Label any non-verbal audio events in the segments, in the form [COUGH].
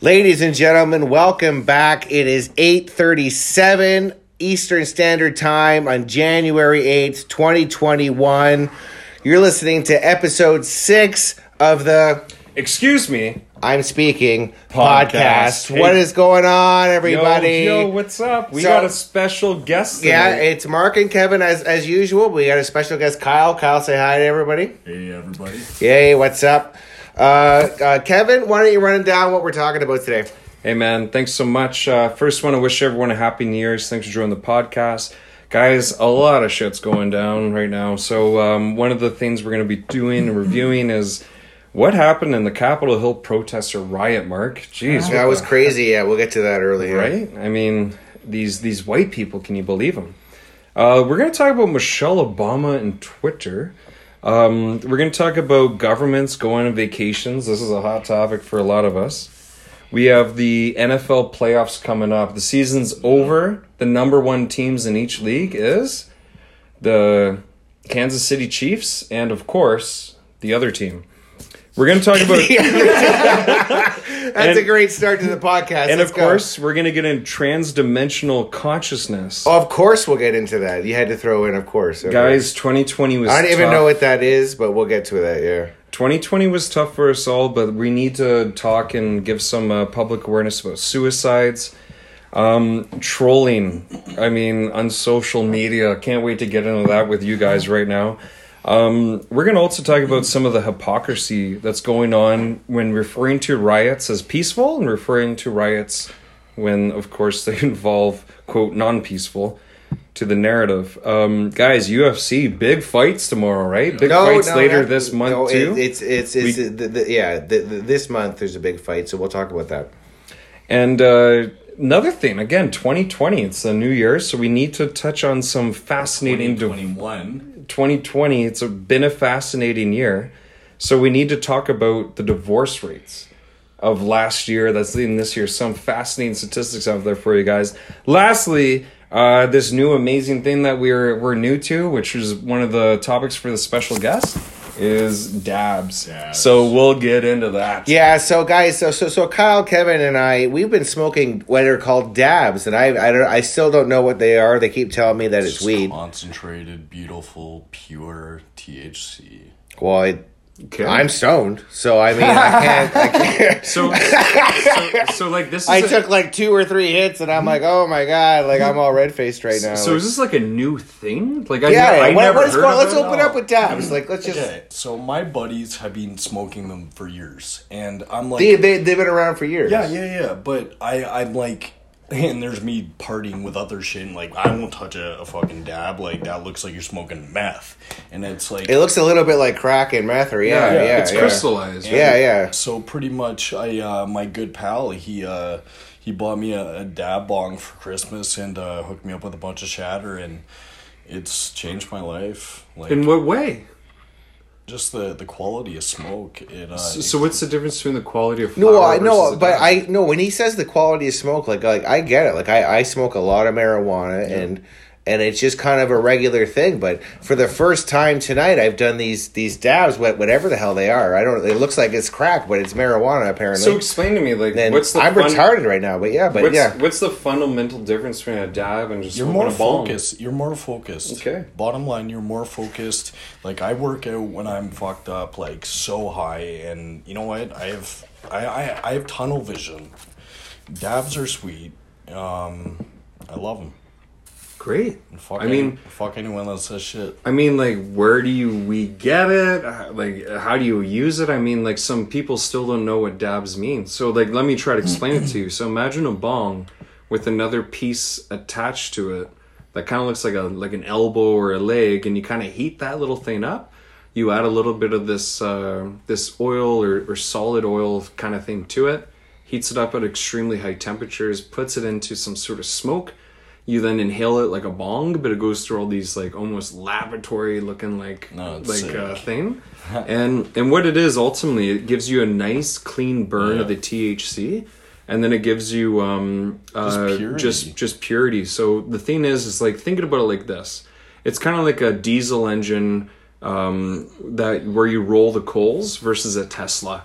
Ladies and gentlemen, welcome back. It is 8:37 Eastern Standard Time on January 8th, 2021. You're listening to episode 6 of the Excuse me. I'm speaking podcast. Podcast. Hey. What is going on everybody? Yo, yo, what's up? We So- got a special guest. yeah, it's Mark and Kevin as as usual. We got a special guest Kyle. Kyle say hi to everybody. Hey everybody. Yay, what's up? Uh, uh, Kevin, why don't you run down what we're talking about today? Hey man, thanks so much. Uh, first, want to wish everyone a happy New Year's. Thanks for joining the podcast, guys. A lot of shit's going down right now. So um, one of the things we're going to be doing and reviewing is what happened in the Capitol Hill protester riot. Mark, jeez, That was crazy. Yeah, we'll get to that earlier. right? I mean, these these white people. Can you believe them? Uh, we're going to talk about Michelle Obama and Twitter. Um, we're going to talk about governments going on vacations. This is a hot topic for a lot of us. We have the NFL playoffs coming up. The season's over. The number one teams in each league is the Kansas City Chiefs and, of course, the other team. We're going to talk about. [LAUGHS] [LAUGHS] [LAUGHS] That's And- a great start to the podcast. And Let's of go. course, we're going to get in transdimensional consciousness. of course, we'll get into that. You had to throw in, of course, Okay. Guys, 2020 was I don't even tough. know what that is, but we'll get to that. Yeah. 2020 was tough for us all, but we need to talk and give some uh, public awareness about suicides, um, trolling. I mean, on social media. Can't wait to get into that with you guys right now. Um, we're going to also talk about some of the hypocrisy that's going on when referring to riots as peaceful and referring to riots when, of course, they [LAUGHS] involve, quote, non peaceful. To the narrative, um, guys. UFC big fights tomorrow, right? Big fights later that- this month no, too. it's it's it's the, the, yeah. The, this month there's a big fight, so we'll talk about that. And uh, another thing, again, 2020, it's a new year, so we need to touch on some fascinating. de- 2021. 2020, it's a, been a fascinating year. So we need to talk about the divorce rates of last year that's in this year. Some fascinating statistics out there for you guys. Lastly, uh, this new amazing thing that we're we're new to, which is one of the topics for the special guest, is dabs. Dabs. So we'll get into that. Yeah, so guys, so so so Kyle, Kevin, and I, we've been smoking what are called dabs, and I I don't I still don't know what they are. They keep telling me that it's Just weed. Concentrated, beautiful, pure THC. Well, I, Okay. I'm stoned, so I mean I can't. I [LAUGHS] can't. so, so, so like this is I a- took like two or three hits, and I'm like, oh my god, like I'm all red faced right now. So like, is this like a new thing? Like I, yeah, I what, never what is heard going? of Let's it. open up with dabs. Oh. Like let's just. Okay, so my buddies have been smoking them for years, and I'm like, They, they, they've been around for years. yeah, yeah, yeah. But I, I'm like, and there's me partying with other shit. And like, I won't touch a, a fucking dab. Like that looks like you're smoking meth, and it's like, It looks a little bit like crack and meth, or yeah, yeah, yeah. it's crystallized. Yeah, yeah. So pretty much, I uh, my good pal he uh, he bought me a, a dab bong for Christmas and uh, hooked me up with a bunch of shatter, and it's changed my life. Like In what way? Just the the quality of smoke. It uh, So, so what's the difference between the quality of No, I know, but? I no. When he says the quality of smoke, like like I get it. Like I I smoke a lot of marijuana and. And it's just kind of a regular thing, but for the first time tonight, I've done these these dabs, whatever the hell they are. I don't. It looks like it's crack, but it's marijuana apparently. So explain to me, like, and what's the I'm fun- retarded right now, but yeah, but What's, yeah. what's the fundamental difference between a dab and just you're more a bong? focused. You're more focused. Okay. Bottom line, you're more focused. Like I work out when I'm fucked up, like so high, and you know what? I have I I, I have tunnel vision. Dabs are sweet. Um, I love them. Great. Fuck I mean, fuck anyone that says shit. I mean, like, where do you we get it? Uh, Like, how do you use it? I mean, like, some people still don't know what dabs mean. So, like, let me try to explain it to you. So, imagine a bong with another piece attached to it that kind of looks like a like an elbow or a leg, and you kind of heat that little thing up. You add a little bit of this uh, this oil or, or solid oil kind of thing to it. Heats it up at extremely high temperatures. Puts it into some sort of smoke you then inhale it like a bong, but it goes through all these like almost laboratory looking like No, like uh, thing. [LAUGHS] and and what it is ultimately, it gives you a nice clean burn of the THC, and then it gives you um uh, purity. just just purity. So the thing is, is like thinking about it like this. It's kind of like a diesel engine um, that where you roll the coals versus a Tesla.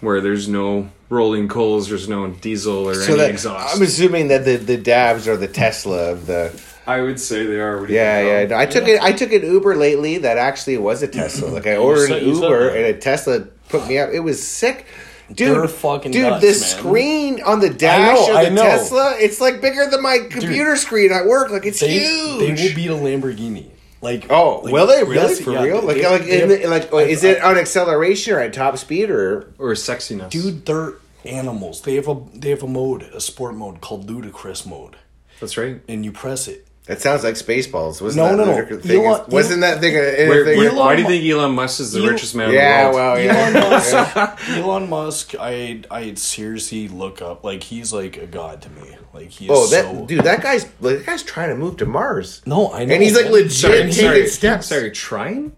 Where there's no rolling coals, there's no diesel or So any that, exhaust. I'm assuming that the, the dabs are the Tesla of the. I would say they are. What Yeah, yeah. No, I took it. I took an Uber lately that actually was a Tesla. [CLEARS THROAT] Like I ordered an Uber and a Tesla put me up. It was sick. Dude, They're fucking dude, nuts, the man. screen on the dash know, of the. Tesla, it's like bigger than my computer screen at work. Like it's They, huge. they will beat a Lamborghini. Like Oh, like, will they really yes, for yeah, real? Like, they- like, they in have- the, like, oh, is it on acceleration or at top speed or? or sexiness. dude? They're animals. They have a they have a mode, a sport mode called ludicrous mode, That's right. and you press it. That sounds like Spaceballs. Wasn't No, that no, no. thing? Elon- Wasn't that thing? A, a Where, thing where- why do you think Elon Musk is the Elon- richest man yeah, in the world? well, Elon yeah. Musk, [LAUGHS] Elon Musk, I I seriously look up like he's like a god to me. Like he Oh, that so. dude, that guy's like, that guy's trying to move to Mars. No, I know, and he's like legit Sorry, taking sorry, steps. sorry, trying?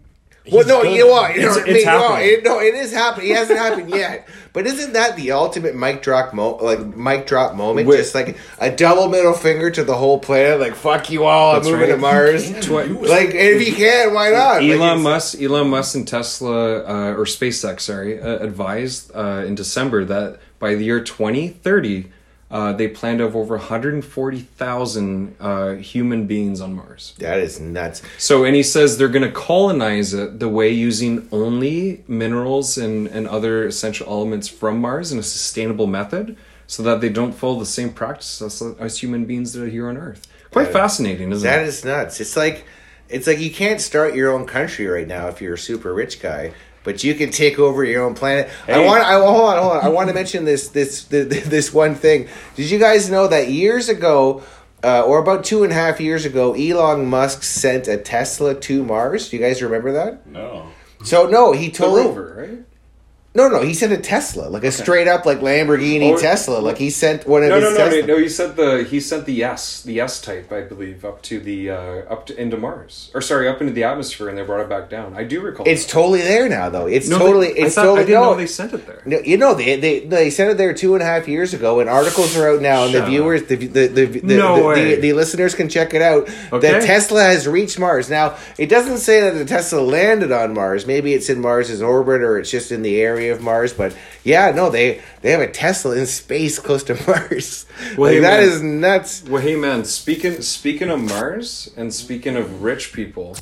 Well, no, good. you know what? You know, It's- what I it's mean? No, happening. it, no, it is happening. It hasn't happened yet. [LAUGHS] But isn't that the ultimate mic drop mo- like mic drop moment? Wait. Just like a double middle finger to the whole planet, like fuck you all, I'm moving right. to Mars. Twi- Like, if you can, why not? Elon it's- Musk, Elon Musk, and Tesla uh, or SpaceX, sorry, uh, advised uh, in December that by the year 2030, uh, they plan to have over 140,000 uh, human beings on Mars. That is nuts. So, and he says they're going to colonize it the way using only minerals and, and other essential elements from Mars in a sustainable method so that they don't follow the same practices as, as human beings that are here on Earth. Quite fascinating, isn't That it? is nuts. It's like it's like you can't start your own country right now if you're a super rich guy, but you can take over your own planet. I want. I hold on, hold on. I want to [LAUGHS] mention this this this one thing. Did you guys know that years ago? Uh, or about two and a half years ago, Elon Musk sent a Tesla to Mars. Do you guys remember that? No. So no, he the totally rover, right? No no he sent a Tesla like a straight up like Lamborghini Oh, Tesla like he sent one of No, his no, no, Tesla. no, no. He sent the he sent the S, the S type, I believe, up to the uh, up to into Mars, or sorry, up into the atmosphere, and they brought it back down. I do recall. It's that. totally there now though. It's No, totally they- I it's thought- totally I didn't no, know they sent it there. No, you know they they they sent it there two and a half years ago, and articles are out now, and the viewers, the the the, the, No the, way. the, the listeners can check it out. Okay. That Tesla has reached Mars. Now it doesn't say that the Tesla landed on Mars. Maybe it's in Mars's orbit, or it's just in the area of Mars. But yeah, no, they they have a Tesla in space close to [LAUGHS] Mars. Well, like hey, that man. is nuts. Well, hey man, speaking speaking of Mars, and speaking of rich people,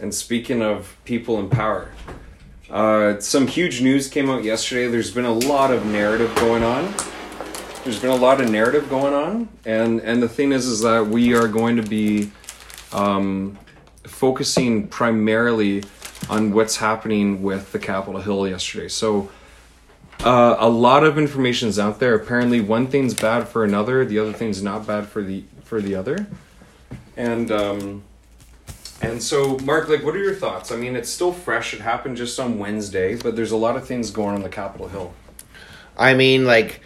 and speaking of people in power, uh, some huge news came out yesterday. There's been a lot of narrative going on. There's been a lot of narrative going on, and and the thing is, is that we are going to be um, focusing primarily on what's happening with the Capitol Hill yesterday. So. Uh, a lot of information is out there. Apparently, one thing's bad for another, the other thing's not bad for the for the other, and um, and so Mark, like, what are your thoughts? I mean, it's still fresh. It happened just on Wednesday, but there's a lot of things going on the Capitol Hill. I mean, like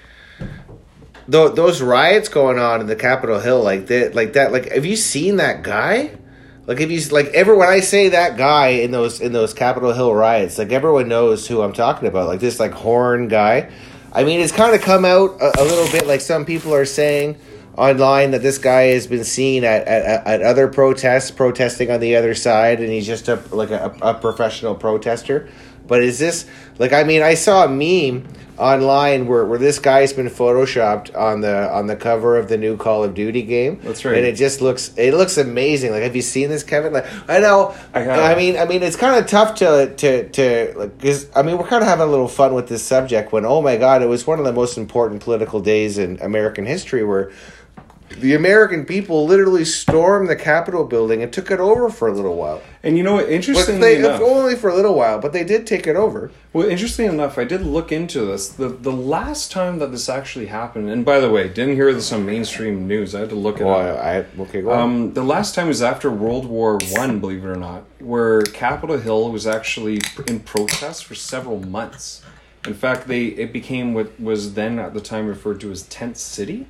th- those riots going on in the Capitol Hill, like that, like that. Like, have you seen that guy? Like, if you like, ever when I say that guy in those in those Capitol Hill riots, like everyone knows who I'm talking about. Like this, like horn guy. I mean, it's kind of come out a, a little bit. Like some people are saying online that this guy has been seen at, at, at other protests, protesting on the other side, and he's just a like a, a professional protester. But is this like? I mean, I saw a meme online where, where this guy's been photoshopped on the on the cover of the new Call of Duty game. That's right. and it just looks it looks amazing. Like, have you seen this, Kevin? Like, I know. I. I mean, I mean, it's kind of tough to to to like because I mean, we're kind of having a little fun with this subject. When oh my god, it was one of the most important political days in American history where. The American people literally stormed the Capitol building and took it over for a little while. And you know what? Interestingly they, enough, only for a little while, but they did take it over. well, interesting enough, I did look into this. The the last time that this actually happened, and by the way, didn't hear this on mainstream news. I had to look it Well, up. I, I okay, go. Um, the last time was after World War One, believe it or not, where Capitol Hill was actually in protest for several months. In fact, they it became what was then at the time referred to as Tent City.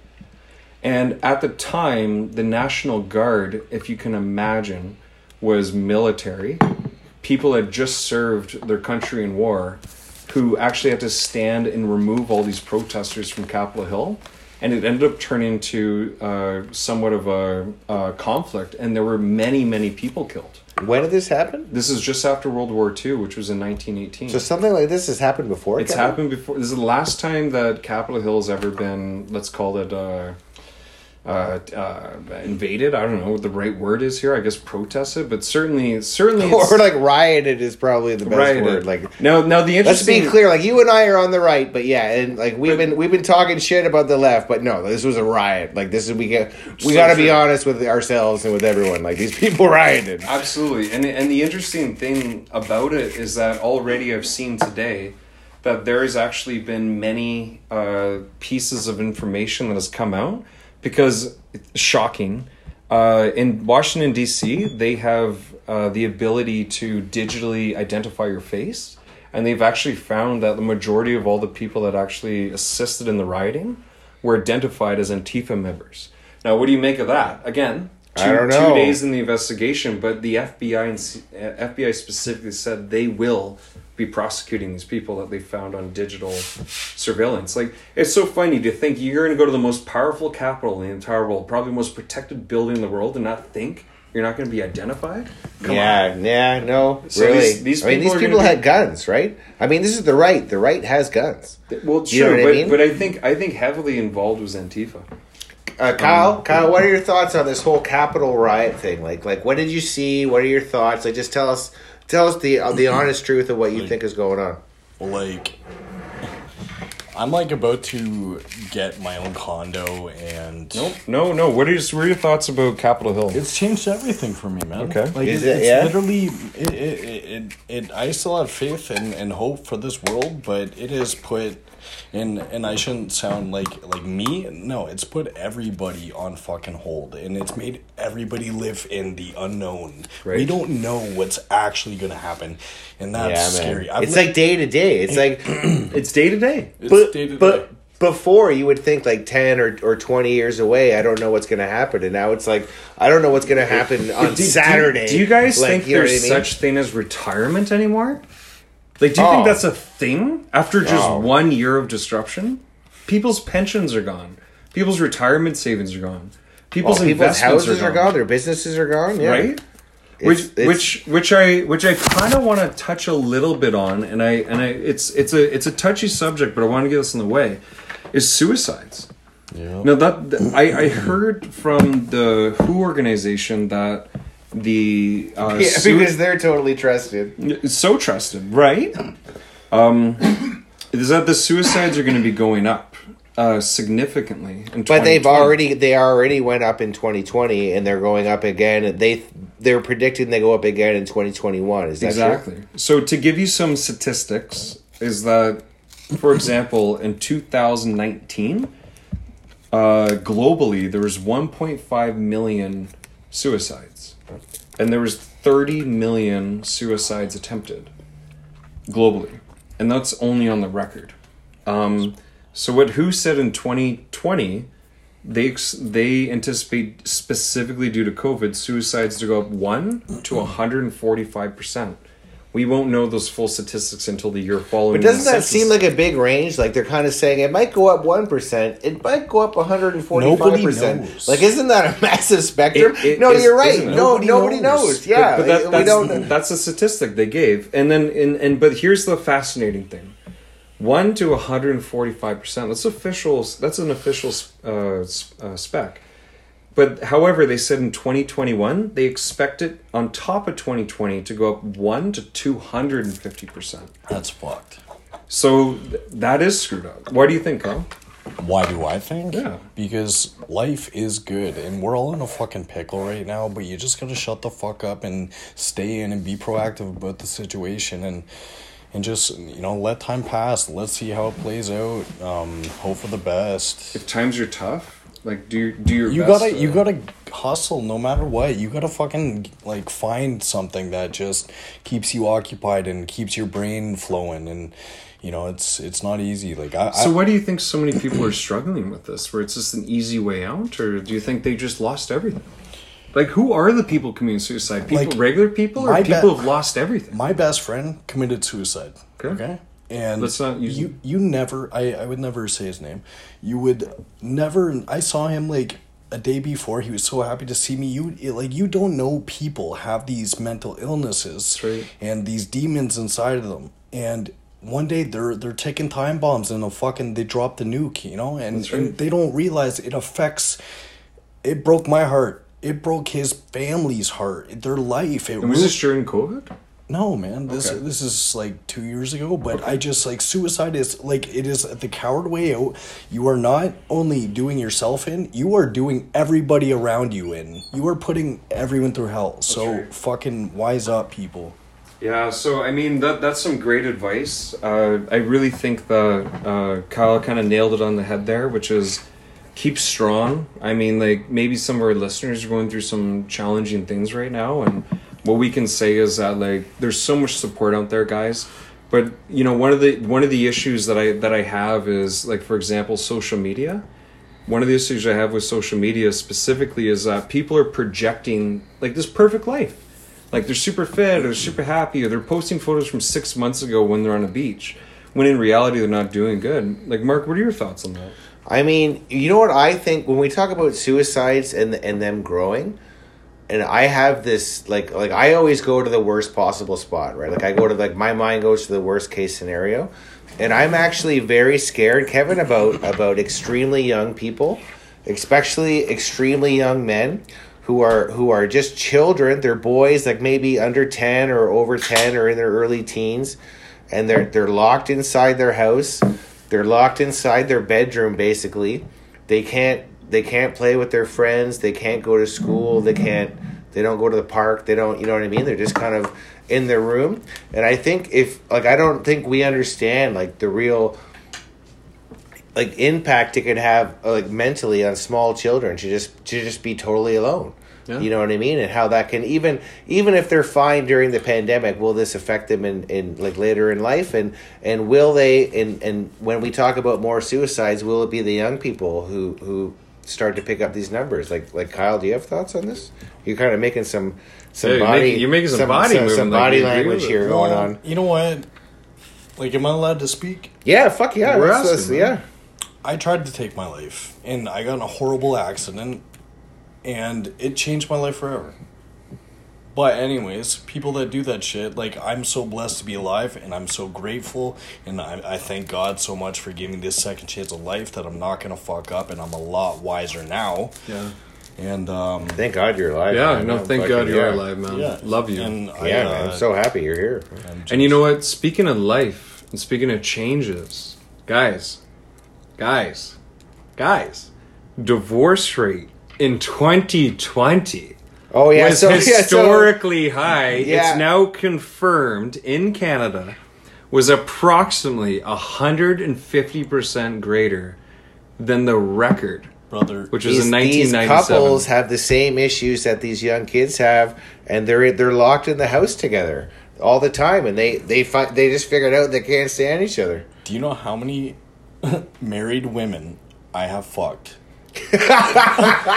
And at the time, the National Guard, if you can imagine, was military. People had just served their country in war, who actually had to stand and remove all these protesters from Capitol Hill. And it ended up turning into uh, somewhat of a, a conflict, and there were many, many people killed. When did this happen? This is just after World War II, which was in 1918. So something like this has happened before. It's Kevin? happened before. This is the last time that Capitol Hill has ever been, let's call it, uh, uh, uh, invaded. I don't know what the right word is here. I guess protested, but certainly, certainly, [LAUGHS] or like rioted is probably the best rioted. word. Like now, now the Let's be clear, like you and I are on the right, but yeah, and like we've been we've been talking shit about the left, but no, this was a riot. Like this is we get we So got to be honest with ourselves and with everyone. Like these people [LAUGHS] rioted. Absolutely, and and the interesting thing about it is that already I've seen today that there has actually been many uh, pieces of information that has come out because it's shocking. Uh, in Washington D.C., they have uh, the ability to digitally identify your face, and they've actually found that the majority of all the people that actually assisted in the rioting were identified as Antifa members. Now, what do you make of that? Again, two, I don't know. two days in the investigation, but the FBI and C- FBI specifically said they will be prosecuting these people that they found on digital surveillance. Like it's so funny to think you're going to go to the most powerful capital in the entire world, probably the most protected building in the world, and not think you're not going to be identified. Come yeah, yeah, no, So really. these- these I mean, people these people gonna be- had guns, right? I mean, this is the right. The right has guns. on. Well, You know sure, I but mean? but I think I think heavily involved was Antifa. Uh, Kyle, Kyle, what are your thoughts on this whole Capitol riot thing? Like, like, what did you see? What are your thoughts? Like, just tell us, tell us the uh, the [CLEARS THROAT] honest truth of what you think is going on. like I'm like about to get my own condo and Nope. No, no. What is what are your thoughts about Capitol Hill? It's changed everything for me, man. Okay. like Is it, it? it's Yeah? literally it, it, it, it, it. I still have faith and, and hope for this world, but it has put, and and I shouldn't sound like like me. No, it's put everybody on fucking hold, and it's made everybody live in the unknown. We don't know what's actually gonna happen, and that's yeah, scary. I've It's li- like day to day. It's like, [CLEARS THROAT] It's day to day. it's but, day to day. but before you would think like 10 or, or 20 years away i don't know what's going to happen and now it's like i don't know what's going to happen on Do- do- saturday Do, you guys Like, think you know there's I mean? such thing as retirement anymore? Like, do you Oh. think that's a thing after just Oh. one year of disruption? People's pensions are gone. People's retirement savings are gone. People's Well, people's houses are gone their businesses are gone yeah right? Which, It's- it's- which, which I, which I kind of want to touch a little bit on, and I, and I, it's, it's a, it's a touchy subject, but I want to get this in the way. Is suicides? yeah. No, that I, I heard from the WHO organization that the uh, [LAUGHS] yeah, because they're totally trusted so trusted, right? Um, is that the suicides are going to be going up uh, significantly? But they've already they already went up in 2020 and they're going up again they they're predicting they go up again in 2021 is that exactly. true? So to give you some statistics, is that for example, in 2019, uh, globally there was 1.5 million suicides, and there was 30 million suicides attempted globally, and that's only on the record. Um, so what WHO said in 2020, they they anticipate specifically due to COVID suicides to go up one to 145 percent. We won't know those full statistics until the year following. But doesn't the that seem like a big range? Like they're kind of saying it might go up one percent, it might go up one hundred and forty-five percent. Like, isn't that a [LAUGHS] massive spectrum? It- it no, is- you're right. No, Nobody nobody, knows. knows. Yeah, but, but that, we that's, don't. that's a statistic they gave and then and, and but here's the fascinating thing 1 to 145% that's official that's an official uh, uh, spec but however they said in 2021 they expect it on top of 2020 to go up 1 to 250% That's fucked. so th- that is screwed up why do you think Carl? Why do I think? Yeah. Because life is good and we're all in a fucking pickle right now, but you just gotta shut the fuck up and stay in and be proactive about the situation and and just you know let time pass. Let's see how it plays out. Um, hope for the best. if times are tough like do do your You best gotta to- you gotta hustle no matter what. You gotta fucking like find something that just keeps you occupied and keeps your brain flowing and you know it's it's not easy. Like I, So why do you think so many people are struggling with this? Where it's just an easy way out, or do you think they just lost everything? Like, who are the people committing suicide? People, Like, regular people, or people bet- who've lost everything? my best friend committed suicide. Okay. Okay. And Let's not use- you. You never. I. I would never say his name. You would never. I saw him like a day before he was so happy to see me. You it- like you don't know people have these mental illnesses right. and these demons inside of them. And one day they're they're taking time bombs and they'll fucking they drop the nuke, you know, and, right. and they don't realize it affects. It broke my heart. It broke his family's heart. Their life. It And was ruined- this during COVID? No, man. This Okay. this is like two years ago, but I just like suicide is like it is the coward way out. You are not only doing yourself in, you are doing everybody around you in. You are putting everyone through hell. so right. fucking wise up, people. Yeah, so I mean that that's some great advice. Uh, I really think that uh, Kyle kind of nailed it on the head there, which is keep strong. I mean, like maybe some of our listeners are going through some challenging things right now, and what we can say is that like there's so much support out there, guys. But you know, one of the one of the issues that I that I have is like, for example, social media. One of the issues I have with social media specifically is that people are projecting like this perfect life like they're super fit or super happy or they're posting photos from six months ago when they're on a beach when in reality they're not doing good like mark what are your thoughts on that I mean, you know what I think when we talk about suicides and and them growing, and I have this like like I always go to the worst possible spot, right? Like I go to like my mind goes to the worst case scenario, and I'm actually very scared, Kevin, about about extremely young people, especially extremely young men who are who are just children. They're boys, like maybe under ten or over ten or in their early teens, and they're they're locked inside their house. They're locked inside their bedroom basically. They can't they can't play with their friends. They can't go to school. They can't they don't go to the park. They don't you know what I mean? They're just kind of in their room. And I think if like I don't think we understand like the real like impact it could have like mentally on small children to just to just be totally alone. Yeah. You know what I mean? And how that can even even if they're fine during the pandemic, will this affect them in, in like later in life? And and will they and and when we talk about more suicides, will it be the young people who who start to pick up these numbers? Like like Kyle, do you have thoughts on this? You're kind of making some some Yeah, you're body making- you're making some body some, movement, like body you agree language with it. here going on. You know what? Like, am I allowed to speak? Yeah, fuck yeah. We're that's- asking, that's- yeah. I tried to take my life, and I got in a horrible accident, and it changed my life forever. But anyways, people that do that shit, like I'm so blessed to be alive, and I'm so grateful, and I, I thank God so much for giving me this second chance of life that I'm not gonna fuck up, and I'm a lot wiser now. yeah And um, Thank God you're alive. yeah man. no I'm thank god you're yeah. alive man yeah, love you And I, Yeah, uh, man. I'm so happy you're here. I'm And you know what? Speaking of life and speaking of changes, guys, guys, guys, divorce rate in 2020 Oh yeah, was so [LAUGHS] yeah, so historically high. Yeah. It's now confirmed in Canada was approximately 150% greater than the record, brother. which was these, in these 1997. couples have the same issues that these young kids have, and they're they're locked in the house together all the time, and they they find they just figured out they can't stand each other. Do you know how many [LAUGHS] married women I have fucked? [LAUGHS]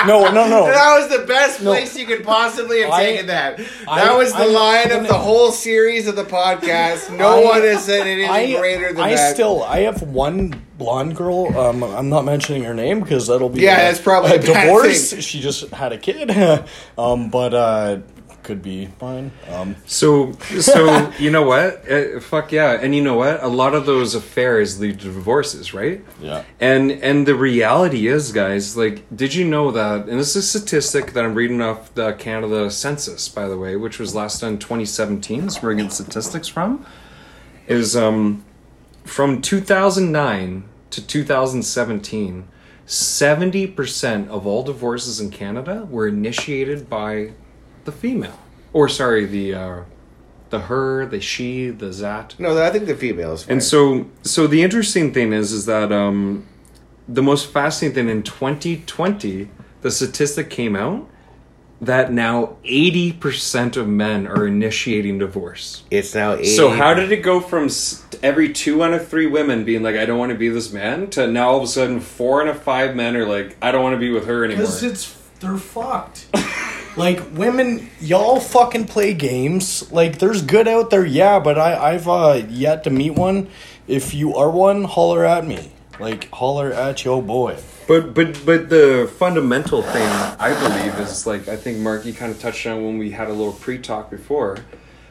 no, no, no. That was the best No. place you could possibly have I- taken that. That I- was the I- line of the whole series of the podcast. No one has said anything I, greater than I that. still I have one blonde girl. Um, I'm not mentioning her name because that'll be Yeah, a- that's probably a a divorce. thing. She just had a kid, [LAUGHS] um, but uh, could be mine. Um, So, so you know what? Uh, fuck yeah! And you know what? A lot of those affairs lead to divorces, right? Yeah. And and the reality is, guys, like, did you know that? And this is a statistic that I'm reading off the Canada Census, by the way, which was last done 2017. Is where I get statistics from. Is um, from 2009 to 2017. 70% of all divorces in Canada were initiated by the female. Or sorry, the uh the her, the she, the zat. no, I think the female is fine. And so so the interesting thing is is that um the most fascinating thing in 2020 the statistic came out that now 80% of men are initiating divorce. it's now 80. So how did it go from every two out of three women being like, "I don't want to be this man," to now all of a sudden four out of five men are like, "I don't want to be with her anymore." Because it's they're fucked. [LAUGHS] like women, y'all fucking play games. Like there's good out there, yeah, but I I've uh, yet to meet one. If you are one, holler at me. like holler at your boy. But but but the fundamental thing I believe is like I think Mark you kind of touched on when we had a little pre-talk before,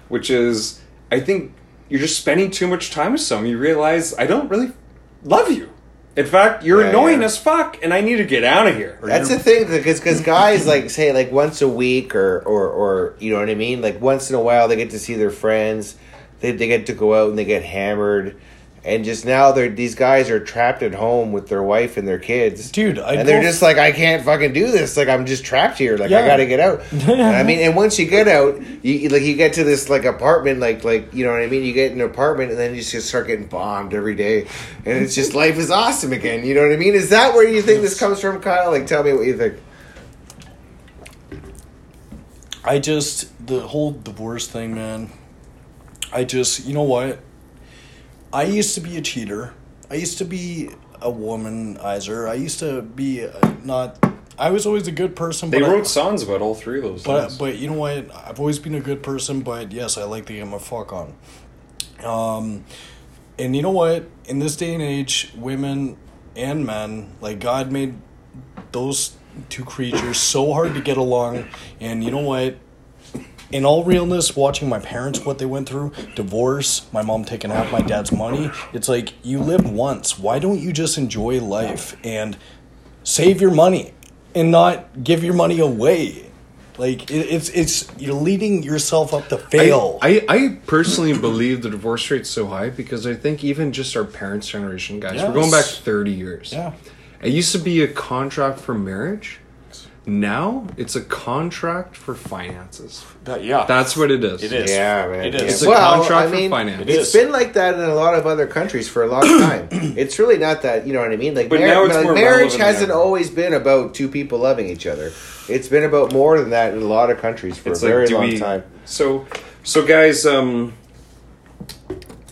which is I think you're just spending too much time with someone. You realize I don't really love you. In fact, you're Yeah, annoying yeah. as fuck, and I need to get out of here. That's the thing, because because guys like say like once a week or or or you know what I mean. Like once in a while, they get to see their friends. They they get to go out and they get hammered, and just now they're these guys are trapped at home with their wife and their kids, Dude, I'd and they're just like, I can't fucking do this. Like I'm just trapped here. Like I got to get out. [LAUGHS] I mean, and once you get out, you like you get to this like apartment, like like you know what I mean. You get in an apartment, and then you just start getting bombed every day, and it's just life is awesome again. You know what I mean? Is that where you think this comes from, Kyle? Like, tell me what you think. I just the whole divorce thing, man. I just you know what? I used to be a cheater. I used to be a womanizer. I used to be uh, not. I was always a good person. They but I- wrote songs about all three of those. But things. but you know what? I've always been a good person. But yes, I like to get my fuck on. Um, and you know what? In this day and age, women and men, like God made those two creatures so hard to get along. And you know what? In all realness, watching my parents, what they went through, divorce, my mom taking half my dad's money, it's like you live once. Why don't you just enjoy life and save your money and not give your money away? Like it, it's it's you're leading yourself up to fail. I, I, I personally believe the divorce rate's so high because I think even just our parents' generation, guys, we're going back 30 years. yeah. It used to be a contract for marriage. Now it's a contract for finances. That- yeah. That's what it is. It is. Yeah, man. It is. Yeah. It's a well, contract I for mean, finance. It It's been like that in a lot of other countries for a long [CLEARS THROAT] time. it's really not that, you know what I mean? Like, But mar- now it's like, more marriage hasn't always been about two people loving each other. It's been about more than that in a lot of countries for It's a very like, long we, time. So, so guys, um,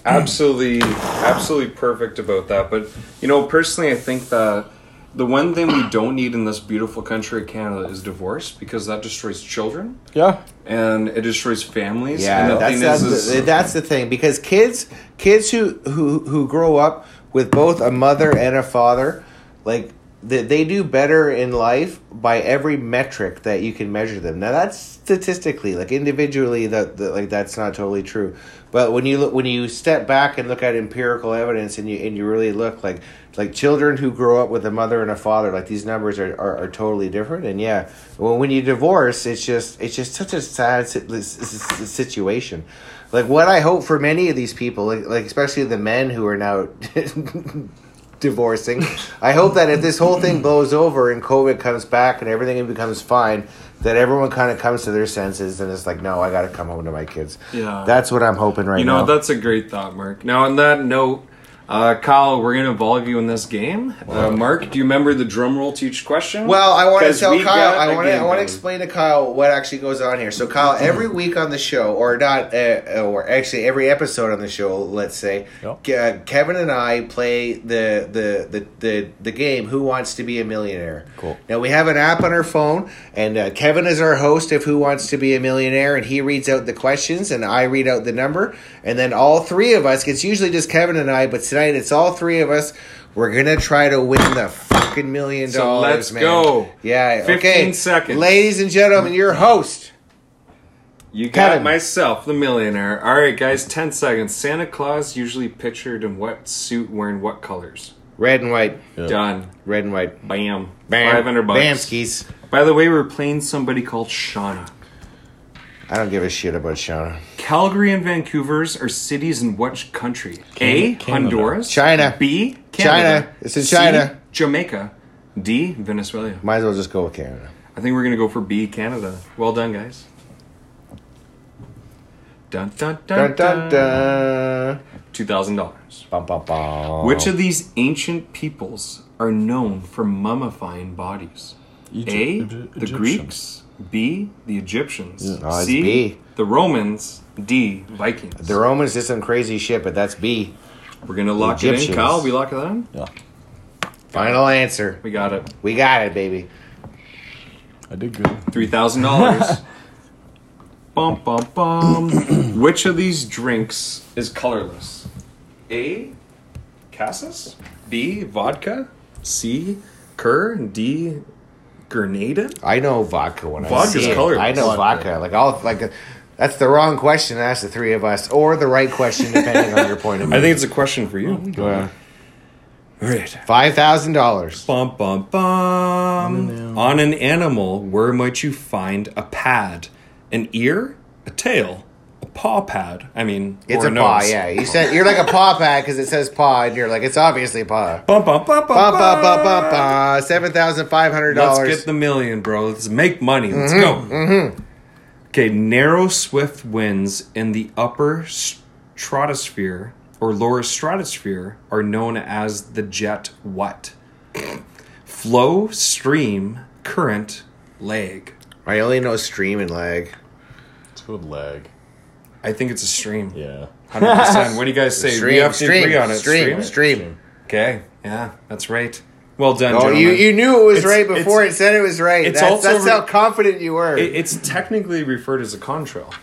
absolutely, absolutely perfect about that. But you know, personally, I think that the one thing we don't need in this beautiful country of Canada is divorce because that destroys children Yeah. and it destroys families. Yeah, and the that's thing that's, is, the, is- that's the thing because kids kids who who who grow up with both a mother and a father, like they, they do better in life by every metric that you can measure them. Now that's statistically, like individually, that, that like that's not totally true. But when you look when you step back and look at empirical evidence and you and you really look like like children who grow up with a mother and a father, like these numbers are, are, are totally different. And yeah, well, when you divorce, it's just it's just such a sad situation. Like what I hope for many of these people, like, like especially the men who are now [LAUGHS] divorcing, I hope that if this whole thing blows over and COVID comes back and everything becomes fine, that everyone kind of comes to their senses and it's like, no, I got to come home to my kids. Yeah. that's what I'm hoping right now. you know, now. that's a great thought, Mark. Now, on that note, uh, Kyle, we're going to involve you in this game. Uh, Mark, do you remember the drum roll to each question? Well, I want to tell Kyle. got I a want to. I want to explain to Kyle what actually goes on here. So, Kyle, every week on the show, or not, uh, or actually every episode on the show, let's say, Yep. Uh, Kevin and I play the, the the the the game. Who wants to be a millionaire? Cool. Now we have an app on our phone, and uh, Kevin is our host of Who Wants to Be a Millionaire, and he reads out the questions, and I read out the number, and then all three of us. It's usually just Kevin and I, but tonight it's all three of us. We're gonna try to win the fucking million So dollars. let's man. go. Yeah. 15 okay. seconds. ladies and gentlemen, your host. You got Kevin. myself, the millionaire. All right, guys, 10 seconds. Santa Claus usually pictured in what suit wearing what colors? Red and white. Done. Red and white. Bam. Bam. 500 bucks. Bam skis. By the way, we're playing somebody called Shauna. I don't give a shit about Shauna. Calgary and Vancouver's are cities in which country? A. Canada. Honduras. China. B. Canada. China. It's in C, China. Jamaica. D. Venezuela. Might as well just go with Canada. I think we're gonna go for B. Canada. Well done, guys. Dun dun Dun dun dun dun. dun. Two thousand dollars. Bum, bum, bum. Which of these ancient peoples are known for mummifying bodies? Egypt- A. Egypt- The Egyptians. Greeks. B. The Egyptians. No, C. B. The Romans. D. Vikings. The Romans did some crazy shit, but that's B. We're gonna lock it in, Kyle. We lock it in. Yeah. Final answer. We got it. We got it, baby. I did good. Three thousand dollars. [LAUGHS] Bum bum bum. Which of these drinks is colorless? A. Cassis. B. Vodka. C. Cur. D. Grenada. I know vodka when I Vodka's see it. colorless. I know Vodka. vodka. Like all like. That's the wrong question to ask the three of us, or the right question depending on your point of view. [LAUGHS] I think it's a question for you. Uh, All right. Five thousand dollars. Bum bum bum. On an animal, where might you find a pad? An ear, a tail, a paw pad. I mean, It's or a nose. paw. Yeah, you said you're like a paw pad because it says paw, and you're like it's obviously paw. Bum bum bum bum. Ba ba ba ba bum. ba. Seven thousand five hundred Let's dollars. get the million, bro. Let's make money. Let's Mm-hmm, go. Okay, narrow, swift winds in the upper stratosphere or lower stratosphere are known as the jet what? Flow, stream, current, lag. I only know stream and lag. It's called leg. I think it's a stream. Yeah. 100%. what do you guys [LAUGHS] say? Stream, we have to stream, agree on it. stream, stream. Okay, yeah, that's right. Well done, Oh, gentlemen. you, you knew it was It's- right before it said it was right. it's that's also that's re- how confident you were. It- it's technically referred as a contrail.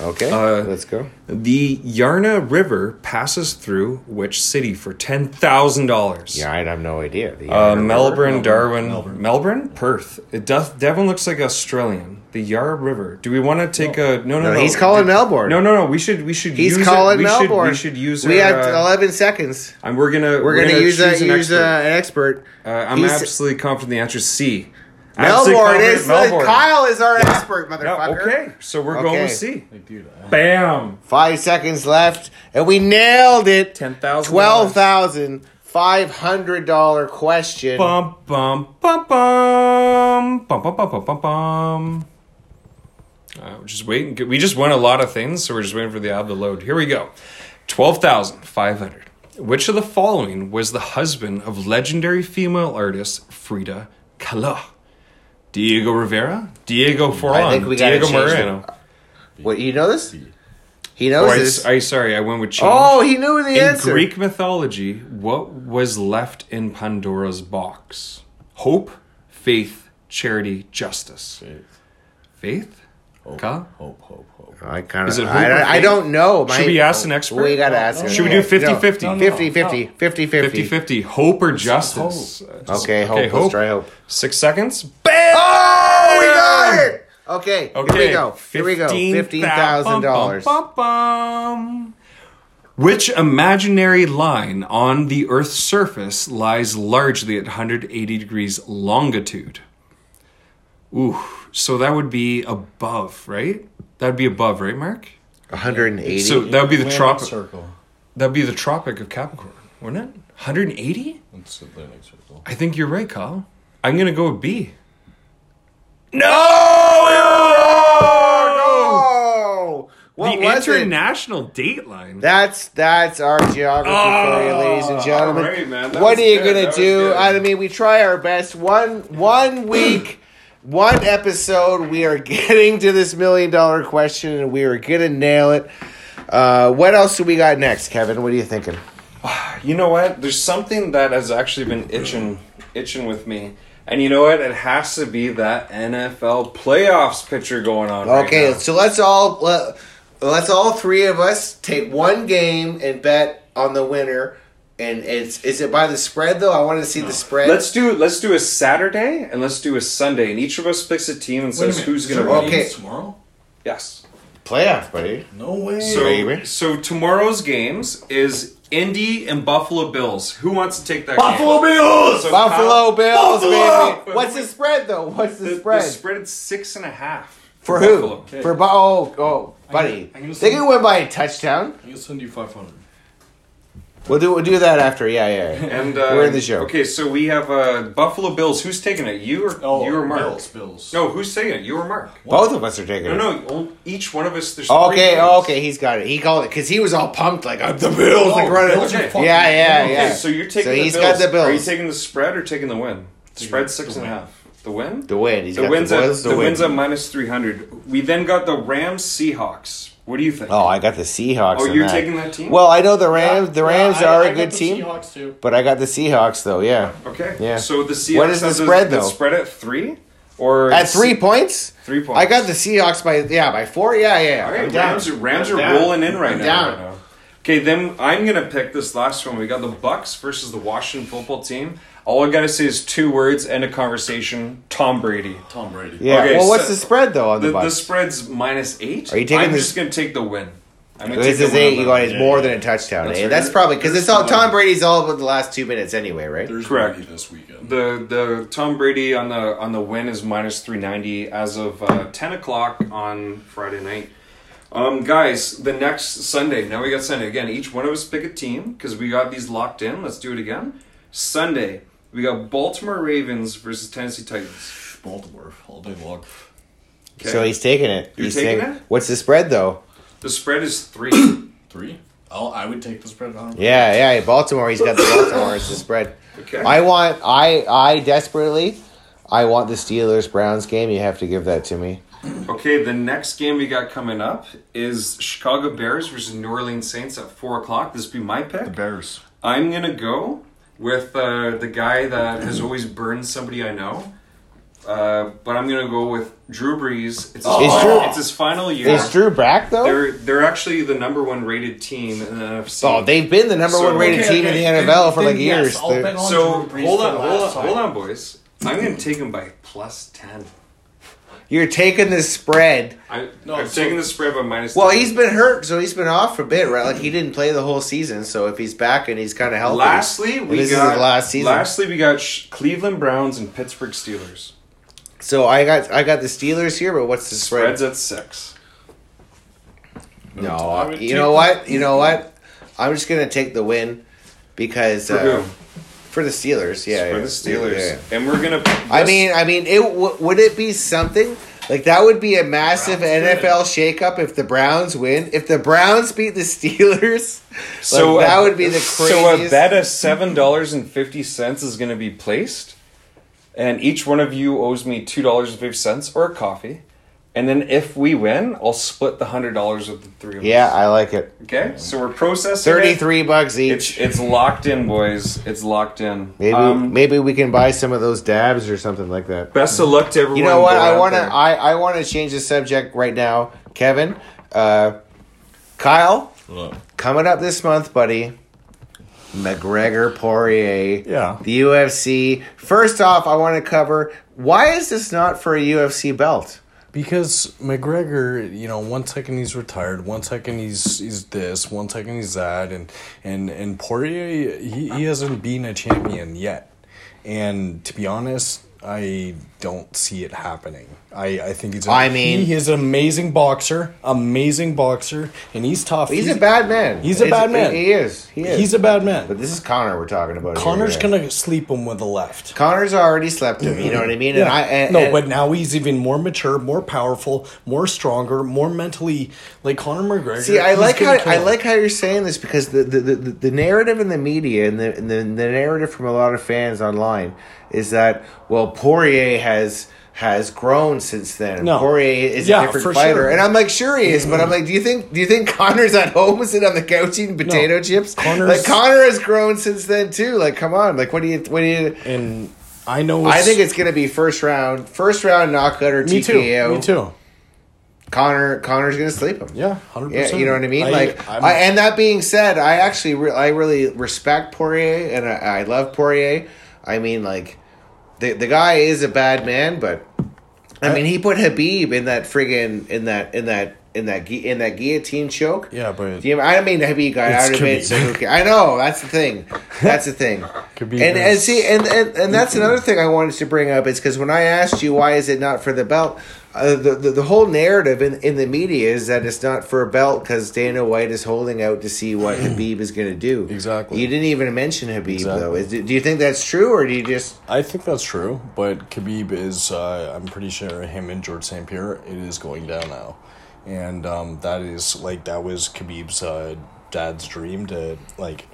okay, uh, let's go. The Yarra River passes through which city for ten thousand dollars? Yeah, I have no idea. The Uh, Melbourne, Melbourne, Darwin, Melbourne. Melbourne. Perth. It does. Devon looks like Australian. The Yarra River. Do we want to take a no? No, No, no. he's calling Do- Melbourne. No, no, no. We should. We should. He's use calling it. We Melbourne. Should, we should use. We our, have uh, eleven seconds. and we're gonna. We're, gonna, use a an use a, expert. an expert. Uh, I'm He's- absolutely confident the answer is C. Absolutely Melbourne is Melbourne. Kyle is our expert, Yeah, motherfucker. okay, so we're going Okay. with C. Like, dude. I- Bam. Five seconds left, and we nailed it. $10,000. Twelve thousand five hundred dollar question. Bum bum bum bum bum bum bum bum bum bum. Uh, we're just waiting. We just won a lot of things, so we're just waiting for the ad to load. Here we go. Twelve thousand five hundred. Which of the following was the husband of legendary female artist Frida Kahlo? Diego Rivera, Diego Forlan, think we Diego Moreno. What you know this? He Oh, knows I, this. I sorry, I went with change. oh, he knew the In answer. In Greek mythology, what was left in Pandora's box? Hope, faith, charity, justice. Faith. Faith? Kyle? Hope, hope, hope. I kind Is of. it hope or I, I faith? don't know. Should we ask an expert? We gotta ask. an Should we expert. do 50-50? No, No, 50 50 50 50 50. Hope or justice? Just- Okay, hope. Let's try hope. Six seconds. Bam! Oh, we got it. Okay, Okay. here we go. Here we go. Fifteen thousand dollars. Bum, bum, bum. Which imaginary line on the Earth's surface lies largely at 180 degrees longitude? Ooh, so that would be above, right? That'd be above, right, Mark? One hundred and eighty. So that would be the Atlantic tropic. Circle. That'd be the Tropic of Capricorn, wouldn't it? 180? It's the Atlantic Circle. I think you're right, Kyle. I'm gonna go with B. No! Oh, what the was it? international dateline. That's that's our geography for you, oh, ladies and gentlemen. all right, man. That what was are you good. gonna That was do? good. I mean, we try our best. One one week, one episode. We are [LAUGHS] getting to this million dollar question, and we are gonna nail it. Uh, what else do we got next, Kevin? What are you thinking? [SIGHS] You know what? There's something that has actually been itching, itching with me, and you know what? It has to be that NFL playoffs picture going on. right Okay, now. so let's all let, let's all three of us take one game and bet on the winner. And it's is it by the spread though? I want to see the spread. Let's do let's do a Saturday and let's do a Sunday, and each of us picks a team and says who's gonna win. Okay. tomorrow? Yes. playoff, buddy. No way. So Baby. so tomorrow's games is Indy and Buffalo Bills. Who wants to take that Buffalo game? Bills! So Buffalo Kyle- Bills, Buffalo! baby. What's the spread though? What's the, The, spread? the spread is six and a half For Buffalo. who? For Bu- oh oh, buddy. I'm gonna they say- can win by a touchdown. I'm gonna send you 500. We'll do we'll do that after. Yeah, yeah. [LAUGHS] And uh, We're in the show. Okay, so we have uh, Buffalo Bills. Who's taking it? You or Oh, you or Mark? Bills, Bills. No, who's taking it? You or Mark? Both of us are taking No, it. no. all- Each one of us. There's Okay, games. oh, okay, he's got it. He called it because he was all pumped like I'm the Bills, like Oh, running. Bills are yeah, fucking- yeah, Okay, yeah. so you're taking. So the he's Bills. got the Bills. Are you taking the spread or taking the win? Spread six and a half. the win. The win. the. He's The got wins the at Bills. the The wins at minus three hundred. We then got the Rams Seahawks. What do you think? Oh, I got the Seahawks. Oh, you're that. taking that team? Well, I know the Rams. the Yeah, Rams I- are I a got good the team, Seahawks too. but I got the Seahawks though. Yeah, Okay. Yeah. So the Seahawks. What is the have spread, the, though? spread at three or at three points. Three points. I got the Seahawks by yeah by four. Yeah, yeah. All right, I'm. Rams, are- Rams are down. rolling in right I'm now. down. right now. Okay, then I'm gonna pick this last one. We got the Bucs versus the Washington football team. All I gotta say is two words, and a conversation. Tom Brady. Tom Brady. Yeah. Okay, well, what's so- the spread though on the, The, the spread's minus eight. Are you taking I'm this- just gonna take the win. I'm gonna This take is the eight. You that. got it's Yeah, more yeah. than a touchdown. That's eh? right. That's probably because it's all Tom. Brady's all about the last two minutes anyway, right? There's Correct. Brady this weekend. The the Tom Brady on the on the win is minus three ninety as of uh, ten o'clock on Friday night. Um, guys, the next Sunday. Now we got Sunday again. Each one of us pick a team because we got these locked in. Let's do it again. Sunday we got Baltimore Ravens versus Tennessee Titans. Baltimore all day long. Okay. So he's taking it. You're he's taking it? What's the spread though? the spread is three. [COUGHS] Three. I'll, I would take the spread on. Yeah, yeah. Baltimore. He's got the [COUGHS] Baltimore as the spread. Okay. I want. I I desperately. I want the Steelers Browns game. You have to give that to me. Okay, the next game we got coming up is Chicago Bears versus New Orleans Saints at four o'clock. This will be my pick. The Bears. I'm gonna go with uh, the guy that has always burned somebody I know. Uh, but I'm gonna go with Drew Brees. It's his, Is final, Drew- it's his final year. Is Drew back though? They're they're actually the number one rated team in the NFC. Oh, they've been the number So- one rated okay, team okay, in the then- NFL for like yes, years. I'll They're- bet on so hold on, hold on, hold on, boys. I'm gonna take him by plus ten. You're taking the spread. I, No, I'm so- taking the spread by minus. Well, 10. he's been hurt, so he's been off for a bit, right? Like he didn't play the whole season. So if he's back and he's kind of healthy, Lastly, we this got is his last season. Lastly, we got Sh- Cleveland Browns and Pittsburgh Steelers. So I got I got the Steelers here, but what's the spread? Spreads at six. No, you know what? You know what? I'm just gonna take the win because For uh, who? For the Steelers. Yeah, for yeah. the Steelers, Yeah. and we're gonna. I mean, I mean, it w- would it be something like that? Would be a massive Browns NFL shakeup if the Browns win. If the Browns beat the Steelers, so like, that a- would be the crazy So a bet of seven dollars and fifty cents is gonna be placed, and each one of you owes me two dollars and fifty cents or a coffee, and then if we win, I'll split the hundred dollars with the three of yeah, us. I like it. Okay, so we're processing. it. Thirty-three bucks It's each. it's locked in, boys. It's locked in. maybe Um, maybe we can buy some of those dabs or something like that. best of luck to everyone. You know what? Go I out want to there. I, I want to change the subject right now, Kevin. Uh, Kyle, Look. coming up this month, buddy. McGregor Poirier. Yeah. The UFC. First off, I want to cover why is this not for a UFC belt? Because McGregor, you know, one second he's retired, one second he's he's this, one second he's that, and and and Poirier, he, he hasn't been a champion yet, and to be honest, I don't see it happening. I I think he's. A, I mean- he is an amazing boxer, amazing boxer, and he's tough. He's, a bad man. he's a bad man. He is. He is. He's a bad man. But this is Conor we're talking about. here, Conor's yeah. gonna sleep him with the left. Conor's already slept him. You know what I mean? And I and, no, and- but now he's even more mature, more powerful, more stronger, more mentally like Conor McGregor. See, I like how I like how you're saying this because the the, the, the narrative in the media and the, and the the narrative from a lot of fans online is that well Poirier has has grown since then. No. Poirier is Yeah, a different fighter, sure. and I'm like sure he is, but I'm like, do you think do you think Conor's at home sitting on the couch eating potato chips? Conor's- like Conor has grown since then too. Like, come on, like what do you what do you? and I know. I think it's gonna be first round, first round knockout or me too. Me too. Conor Conor's gonna sleep him. Yeah, hundred Yeah, percent. you know what I mean. like, I, and that being said, I actually, re- I really respect Poirier, and I, I love Poirier. I mean, like, the the guy is a bad man, but I, I- mean, he put Habib in that friggin' in that in that in that gui- in that guillotine choke. yeah, but you- I mean, Habib got out of it. Khabib. So who ca- I know that's the thing. That's the thing. [LAUGHS] And and see, and, and and that's another thing I wanted to bring up is because when I asked you why is it not for the belt, uh, the, the the whole narrative in in the media is that it's not for a belt because Dana White is holding out to see what [CLEARS THROAT] Habib is going to do. Exactly. You didn't even mention Habib though. Is, do you think that's true or do you just? I think that's true. But Khabib is, uh, I'm pretty sure him and Georges St. Pierre, it is going down now, and um, that is like that was Khabib's uh, dad's dream to like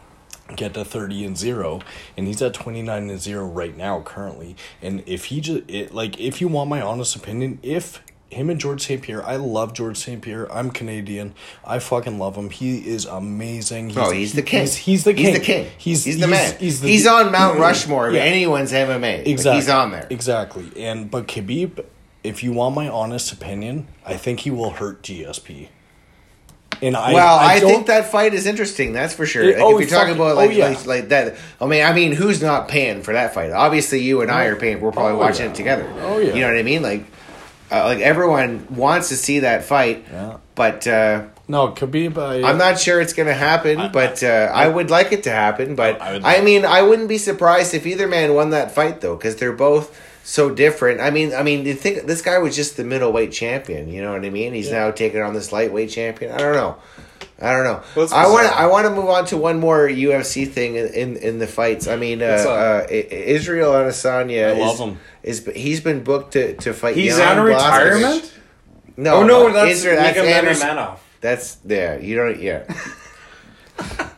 get to 30 and 0 and he's at 29 and 0 right now currently and if he just it, like if you want my honest opinion if him and Georges St. Pierre, I love Georges St. Pierre. I'm Canadian. I fucking love him. He is amazing. Oh, he's, Oh, he's the king. He's, he's the king. He's the king. He's, he's the man. He's, He's, the, on Mount Rushmore of Yeah. anyone's MMA. Like, Exactly. he's on there. Exactly. And but Khabib, if you want my honest opinion, I think he will hurt GSP. And I Well, I, don't- think that fight is interesting. That's for sure. It- like, oh, if you're talking about oh, like, yeah. like like that, I mean, I mean, who's not paying for that fight? Obviously, you and I are paying. We're probably Oh, watching yeah. it together. Oh, yeah. You know what I mean? Like, uh, like everyone wants to see that fight, Yeah. but uh, no Khabib. I, I'm not sure it's going to happen. but uh, I would like it to happen. But I I, mean, I wouldn't be surprised if either man won that fight though, because they're both so different. I mean, I mean, you think this guy was just the middleweight champion? You know what I mean? He's now taking on this lightweight champion. I don't know. I don't know. Well, I want to. I want to move on to one more UFC thing in in, in the fights. I mean, uh, uh, Israel Adesanya. I love is, him. Is he's been booked to, to fight. He's Jan out of retirement. No, Oh no, that's Israel. That's Anderson. Nurmagomedov. That's yeah. You don't. Yeah. [LAUGHS]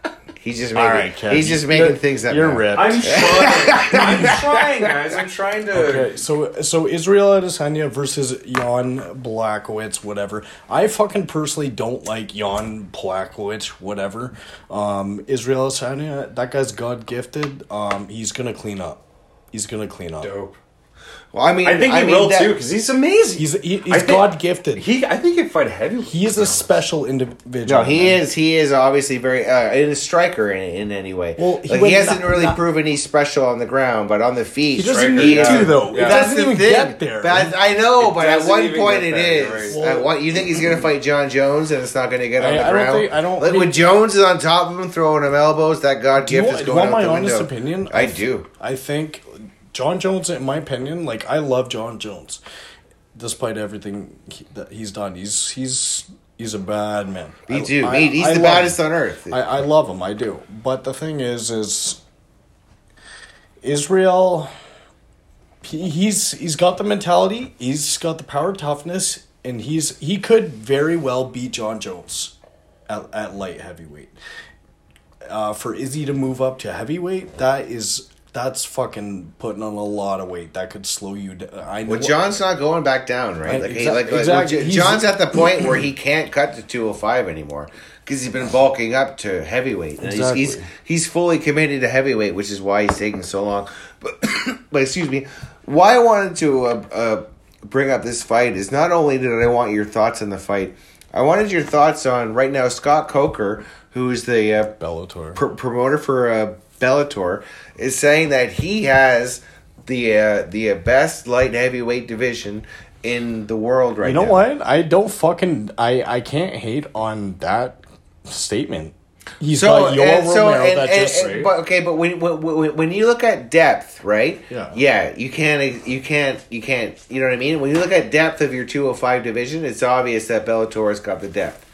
He's just making. All right, Kev, he's just you're- things up. You're now. ripped. I'm [LAUGHS] trying. I'm trying, guys. I'm trying to. Okay, so so Israel Adesanya versus Jan Blachowicz, whatever. I fucking personally don't like Jan Blachowicz, whatever. Um, Israel Adesanya, that guy's God gifted. Um, he's gonna clean up. He's gonna clean up. Dope. Well, I mean, I think he mean, will that- too because he's amazing. He's he, I he's God gifted. He, I think he'd fight heavy. He is a special individual. No, he man. is. He is obviously very uh, in a striker in, in any way. Well, he like, he hasn't not- really not- proven he's special on the ground, but on the feet, He doesn't striker, need yeah. to though. Yeah. It That's doesn't even thing. get there. But I know, It but at one point get it there, is. you're right. At one- you think he's gonna fight Jon Jones and it's not gonna get on I- the I don't ground? think- I don't Like think- when Jones is on top of him throwing him elbows, that God Do gift want, is do you going want out my the honest opinion? I do. I think Jon Jones, in my opinion, like I love Jon Jones, despite everything he, that he's done. He's he's he's a bad man. Me I- too. I- he's I the love baddest him. on earth. I, I love him. I do. But the thing is, is Israel. He, he's he's got the mentality. He's got the power, toughness, and he's he could very well beat John Jones at, at light heavyweight. Uh, for Izzy to move up to heavyweight, that is that's fucking putting on a lot of weight. That could slow you down. I know. Well, Jon's not going back down, right? Like, he, like, exactly. Jon's at the point where he [CLEARS THROAT] can't cut to 205 anymore because he's been bulking up to heavyweight. Exactly. he's, he's he's fully committed to heavyweight, which is why he's taking so long. But [COUGHS] but excuse me, why I wanted to uh, uh, bring up this fight is not only did I want your thoughts on the fight, I wanted your thoughts on right now Scott Coker, who's the uh, Bellator. pr- promoter for uh, Bellator is saying that he has the uh, the uh, best light heavyweight division in the world right now. you know now. what? I don't fucking I I can't hate on that statement. He's So, got Yoel and, so Romero and, that and- just and- but okay, but when, when when you look at depth, right? Yeah. yeah, you can't you can't you can't you know what I mean. When you look at depth of your two hundred five division, it's obvious that Bellator has got the depth.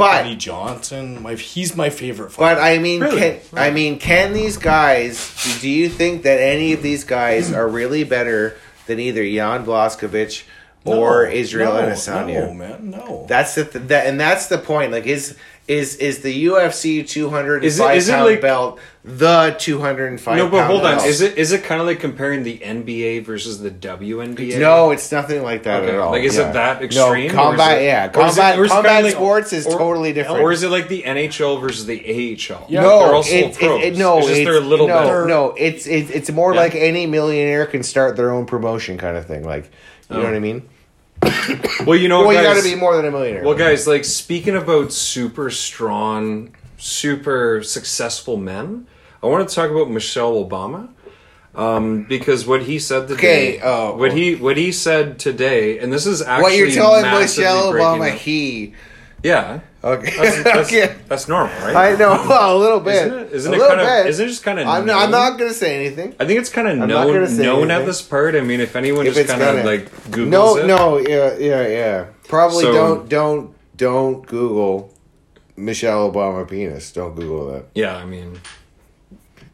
Anthony Johnson, my he's my favorite. Fighter. But I mean, Really? can, I mean, can these guys? Do you think that any of these guys are really better than either Jan Blachowicz or No, Israel no, Adesanya? No, man, no. That's the th- that, and that's the point. Like, is is is the UFC two hundred Is and five is it pound like- belt the two hundred and five? No, but hold on. belt? Is it is it kind of like comparing the NBA versus the WNBA? No, it's nothing like that Okay. at all. Like, is Yeah. it that extreme, No, combat. it- yeah, or is it- combat. is it combat kinda like- sports is or- totally different. Or is it like the NHL versus the AHL? Yeah. no, they're also it, pros. It, it, no, it's just it's, they're a little no, better. no. It's it, it's more Yeah. like any millionaire can start their own promotion kind of thing. Like, you know Oh. what I oh. mean? [COUGHS] Well, you know, Well, you got to be more than a millionaire. Well, guys, like speaking about super strong, super successful men, I want to talk about Michelle Obama. Um, because what he said today, Okay, oh, what he what he said today, and this is actually what you're telling Michelle Obama, up- he yeah, okay, that's, that's, [LAUGHS] okay. that's normal, right? I know [LAUGHS] a little bit. Isn't it- isn't a it little kind of- bit. isn't it just kinda I'm, not, I'm not going to say anything. I think it's kind of not known known at this part. I mean, if anyone If just kind of like Googles no, it, no, yeah, yeah, yeah. Probably So- don't, don't, don't Google Michelle Obama penis. Don't Google that. yeah, I mean,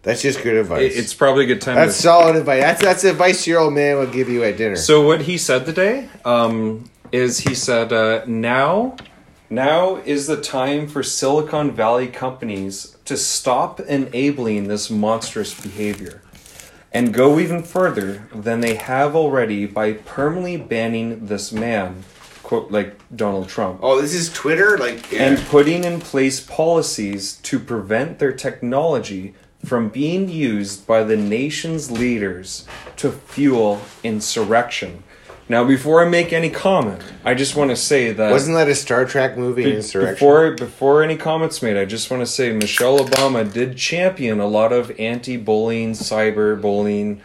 That's just good advice. it, it's probably a good time. that's to, solid advice. That's that's advice your old man would give you at dinner. So what he said today um, is he said uh, now now is the time for Silicon Valley companies to stop enabling this monstrous behavior and go even further than they have already by permanently banning this man quote like Donald Trump. Oh, this is Twitter, like and putting in place policies to prevent their technology from being used by the nation's leaders to fuel insurrection. Now, before I make any comment, I just want to say that Wasn't that a Star Trek movie, be- Insurrection? before before any comments made, I just want to say Michelle Obama did champion a lot of anti-bullying, cyber bullying.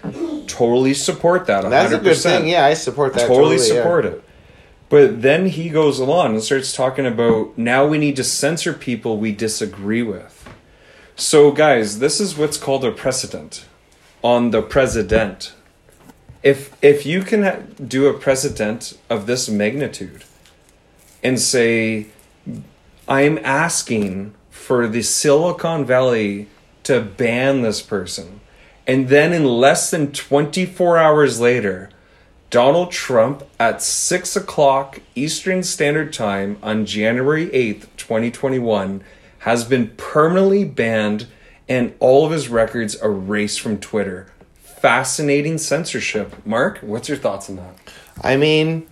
Totally support that. 100%. That's a good thing. Yeah, I support that. totally, yeah. support it. But then he goes along and starts talking about now we need to censor people we disagree with. So, guys, this is what's called a precedent on the president. If if you can do a precedent of this magnitude and say, I'm asking for the Silicon Valley to ban this person, and then in less than 24 hours later, Donald Trump at 6 o'clock Eastern Standard Time on January 8th, 2021, has been permanently banned and all of his records erased from Twitter. Fascinating censorship. Mark, what's your thoughts on that? I mean,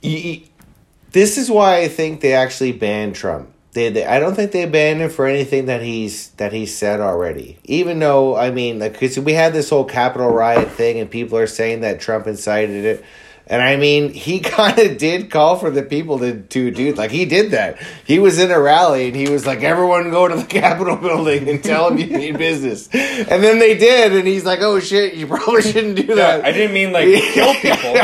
this is why I think they actually banned Trump. They, they, I don't think they banned him for anything that he's that he said already. Even though I mean, like, cause we had this whole Capitol riot thing, and people are saying that Trump incited it. And I mean, he [LAUGHS] kind of did call for the people to, to do like he did that. He was in a rally and he was like, "Everyone go to the [LAUGHS] Capitol building and tell them you need business." And then they did, and he's like, "Oh shit, you [LAUGHS] probably shouldn't do that." I didn't mean like kill people.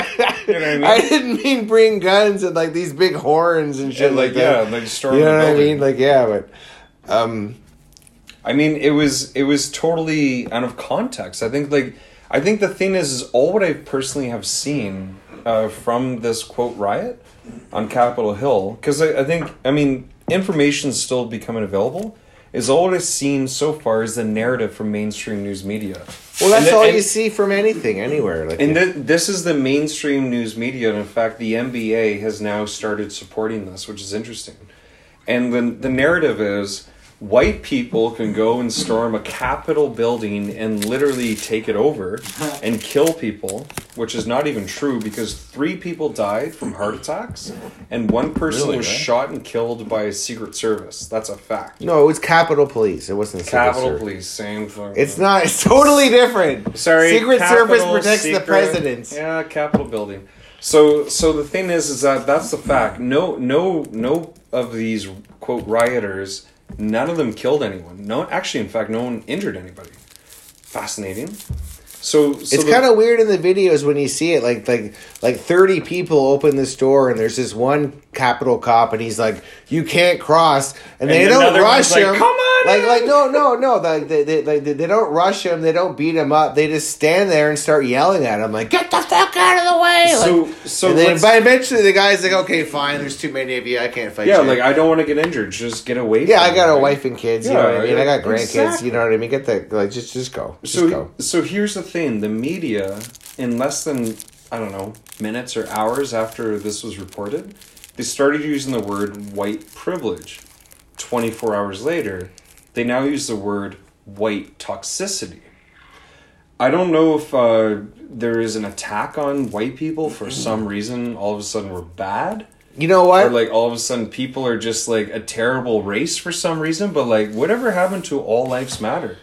You know what I mean? I didn't mean bring guns and like these big horns and shit And, like, like, yeah, that. like storm you know what I mean? Like yeah, but um, I mean, it was it was totally out of context. I think like I think the thing is, is all what I personally have seen uh, from this quote riot on Capitol Hill because I, I think I mean information's still becoming available. Is all I've seen so far is the narrative from mainstream news media. well, that's all and- you see from anything anywhere. Like And th- this is the mainstream news media, and in fact, the NBA has now started supporting this, which is interesting. And the the narrative is white people can go and storm a Capitol building and literally take it over [LAUGHS] and kill people, which is not even true because three people died from heart attacks and one person Really, was eh? shot and killed by a Secret Service. That's a fact. no, it was Capitol Police. It wasn't Secret Capitol Service. Police, same thing. It's not. [LAUGHS] It's totally different. Sorry, Secret Capitol, Service protects the secret- president. Yeah, Capitol building. So, so the thing is, is that that's the fact. No, no, no of these quote rioters. None of them killed anyone. No, actually, in fact, no one injured anybody. Fascinating. So, so it's kind of weird in the videos when you see it. Like like like thirty people open this door, and there's this one Capitol cop, and he's like, "You can't cross," and, they don't rush one's like, him. "Come on Like like no no [LAUGHS] no. Like they they, they they don't rush him. They don't beat him up. They just stand there and start yelling at him like, "Get the fuck out of the way!" So, Like, so and then but eventually the guy's like, "Okay, fine. There's too many of you. I can't fight." yeah, you. like I don't want to get injured. Just get away. yeah, from I got it, a right? wife and kids. You know Yeah, what I mean? I got grandkids. exactly. You know what I mean? Get the like just just go. Just so go. so here's the thing the media in less than i don't know minutes or hours after this was reported they started using the word white privilege 24 hours later they now use the word white toxicity. I don't know if uh, there is an attack on white people for some reason all of a sudden we're bad. You know what? or like all of a sudden people are just like a terrible race for some reason but like whatever happened to all lives matter?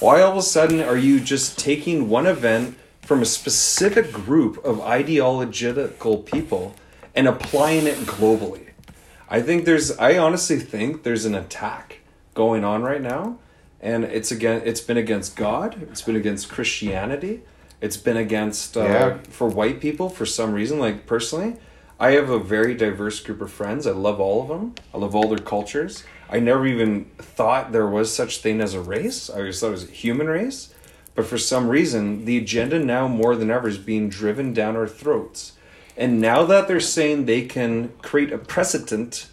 Why all of a sudden are you just taking one event from a specific group of ideological people and applying it globally? I think there's i honestly think there's an attack going on right now. And it's again it's been against god. It's been against christianity. It's been against uh, Yeah. for white people for some reason. Like personally i have a very diverse group of friends. I love all of them. I love all their cultures. I never even thought there was such thing as a race. I always thought it was a human race. But for some reason the agenda now more than ever is being driven down our throats. And now that they're saying they can create a precedent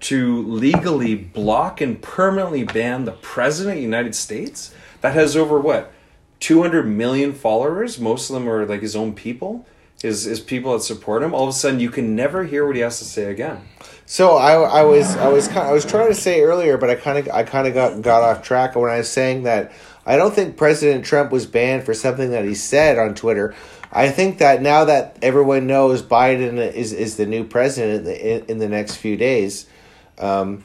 to legally block and permanently ban the president of the United States? That has over what 200 million followers? Most of them are like his own people his, his people that support him. All of a sudden you can never hear what he has to say again. So I, I was I was I was trying to say earlier, but I kind of I kind of got got off track when I was saying that I don't think President Trump was banned for something that he said on Twitter. I think that now that everyone knows Biden is is the new president in the, in the next few days, um,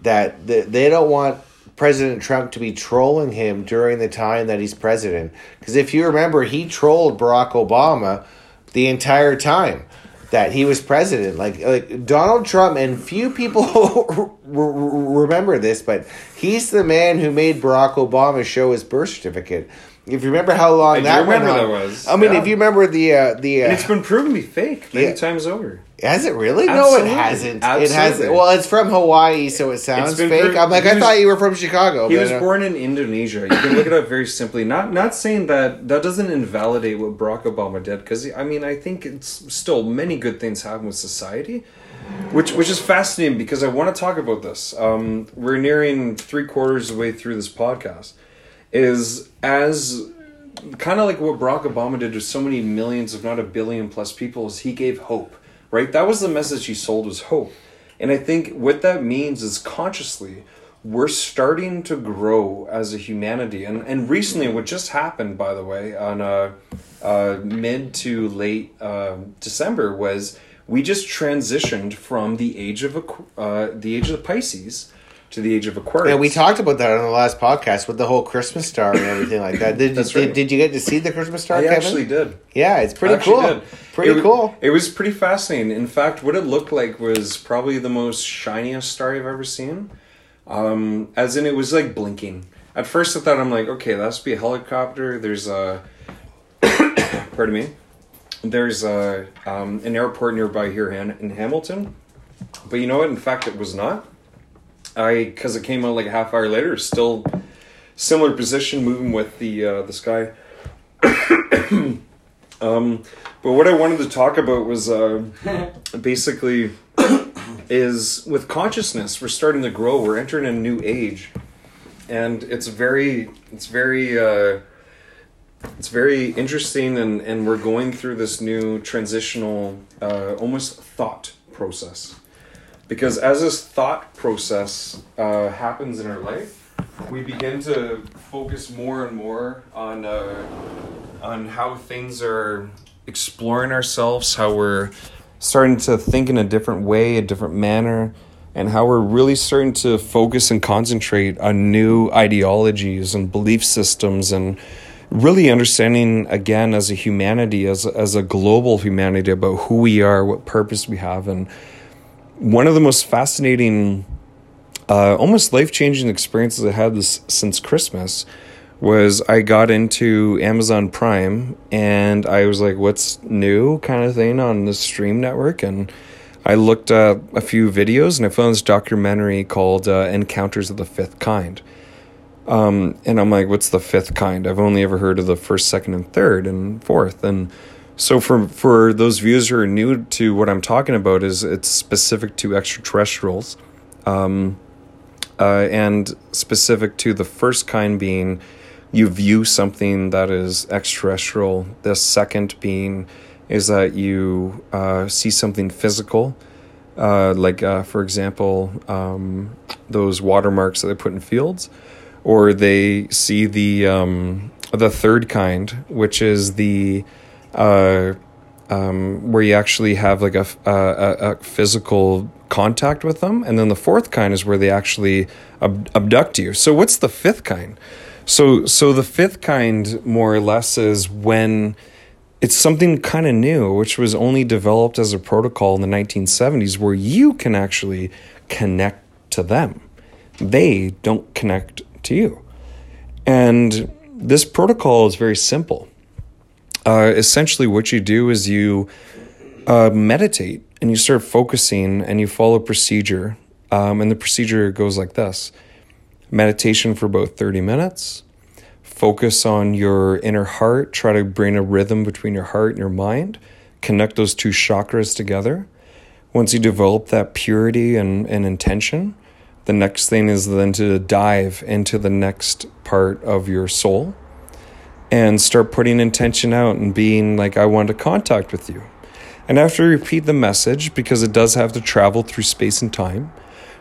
that the, they don't want President Trump to be trolling him during the time that he's president. Because if you remember, he trolled Barack Obama the entire time that he was president. Like like Donald Trump, and few people [LAUGHS] remember this, but he's the man who made Barack Obama show his birth certificate. If you remember how long I that went on, that was, I mean, yeah. if you remember the uh, the uh, And it's been proven to be fake many Yeah. times over. has it really? No, it hasn't. It has. Absolutely. Well, it's from Hawaii, so it sounds fake. I'm like, I was- thought you were from Chicago. He was born in Indonesia. You can look it up very simply. Not not saying that that doesn't invalidate what Barack Obama did, because I mean I think it's still many good things happen with society, which which is fascinating because I want to talk about this. Um, we're nearing three quarters of the way through this podcast. Is as kind of like what Barack Obama did to so many millions, if not a billion plus people, is he gave hope, right? That was the message he sold was hope. And I think what that means is consciously, we're starting to grow as a humanity. And, and recently, what just happened, by the way, on uh, uh, mid to late uh, December was we just transitioned from the age of uh, the age of Pisces to the age of Aquarius. Yeah, we talked about that on the last podcast with the whole Christmas star and everything like that. Did, [LAUGHS] That's did, right. did you get to see the Christmas star, I Kevin? actually did. Yeah, it's pretty cool. did. Pretty It cool. It was pretty fascinating. In fact, what it looked like was probably the most shiniest star I've ever seen. Um, as in, it was like blinking. At first, I thought I'm like, okay, that must be a helicopter. There's a, [COUGHS] pardon me. There's a um, an airport nearby here in, in Hamilton, but you know what? In fact, it was not. I because it came out like a half hour later, still similar position, moving with the uh, the sky. [COUGHS] Um, but what I wanted to talk about was uh, [LAUGHS] basically is with consciousness we're starting to grow. We're entering a new age, and it's very it's very uh, it's very interesting, and and we're going through this new transitional uh, almost thought process because as this thought process uh, happens in our life, we begin to focus more and more on uh, on how things are exploring ourselves, how we're starting to think in a different way, a different manner, and how we're really starting to focus and concentrate on new ideologies and belief systems and really understanding again as a humanity as as a global humanity about who we are, what purpose we have and one of the most fascinating uh, almost life changing experiences I had this since Christmas was I got into Amazon Prime and I was like, what's new kind of thing on the stream network? And I looked at a few videos and I found this documentary called uh, Encounters of the Fifth Kind. Um, and I'm like, what's the fifth kind? I've only ever heard of the first, second, and third, and fourth. And so for for those viewers who are new to what I'm talking about, is it's specific to extraterrestrials, um, uh, and specific to the first kind being you view something that is extraterrestrial. The second being is that you uh, see something physical, uh, like uh, for example, um, those watermarks that they put in fields, or they see the um, the third kind, which is the uh, um, where you actually have like a, a, a physical contact with them, and then the fourth kind is where they actually ab- abduct you. So what's the fifth kind? So so the fifth kind more or less is when it's something kind of new, which was only developed as a protocol in the 1970s, where you can actually connect to them. They don't connect to you. And this protocol is very simple. Uh, essentially, what you do is you uh, meditate and you start focusing and you follow procedure. Um, and the procedure goes like this meditation for about 30 minutes, focus on your inner heart, try to bring a rhythm between your heart and your mind, connect those two chakras together. Once you develop that purity and, and intention, the next thing is then to dive into the next part of your soul and start putting intention out and being like, I want to contact with you. And after you repeat the message, because it does have to travel through space and time,